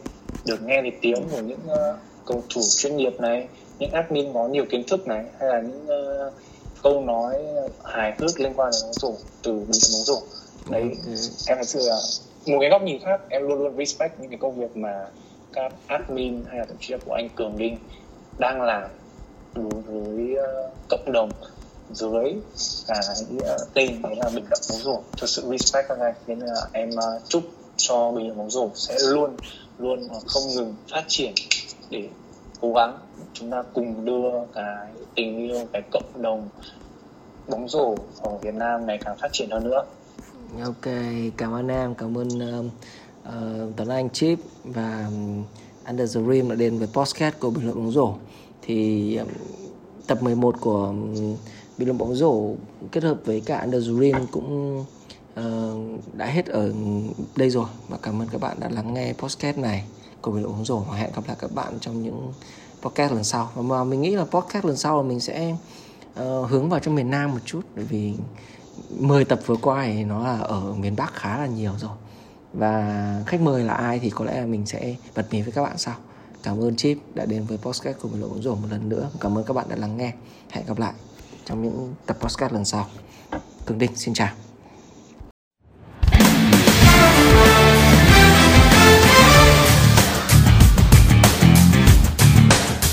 được nghe thấy tiếng của những uh, cầu thủ chuyên nghiệp này những admin có nhiều kiến thức này hay là những uh, câu nói hài hước liên quan đến bóng rổ từ bình luận bóng rổ đấy ừ. em thật sự là một cái góc nhìn khác. Em luôn luôn respect những cái công việc mà các admin hay là thậm chí là của anh Cường Đinh đang làm đối với uh, cộng đồng dưới cái uh, tên đấy là bình luận bóng rổ thực sự respect các anh nên là em uh, chúc cho bình luận bóng rổ sẽ luôn luôn không ngừng phát triển để cố gắng chúng ta cùng đưa cái tình yêu cái cộng đồng bóng rổ ở Việt Nam ngày càng phát triển hơn nữa. Ok, cảm ơn em, cảm ơn uh, uh, Tuấn Anh Chip và um, Under the Rim đã đến với podcast của bình luận bóng rổ. Thì um, tập 11 của um, bình luận bóng rổ kết hợp với cả Under the Rim cũng uh, đã hết ở đây rồi và cảm ơn các bạn đã lắng nghe podcast này của mình uống rồi. Và hẹn gặp lại các bạn trong những podcast lần sau. Và mà mình nghĩ là podcast lần sau là mình sẽ uh, hướng vào trong miền Nam một chút. Bởi vì 10 tập vừa qua thì nó là ở miền Bắc khá là nhiều rồi. Và khách mời là ai thì có lẽ là mình sẽ bật mí với các bạn sau. Cảm ơn Chip đã đến với podcast của mình lộn rồi một lần nữa. Cảm ơn các bạn đã lắng nghe. Hẹn gặp lại trong những tập podcast lần sau. Cường đinh xin chào.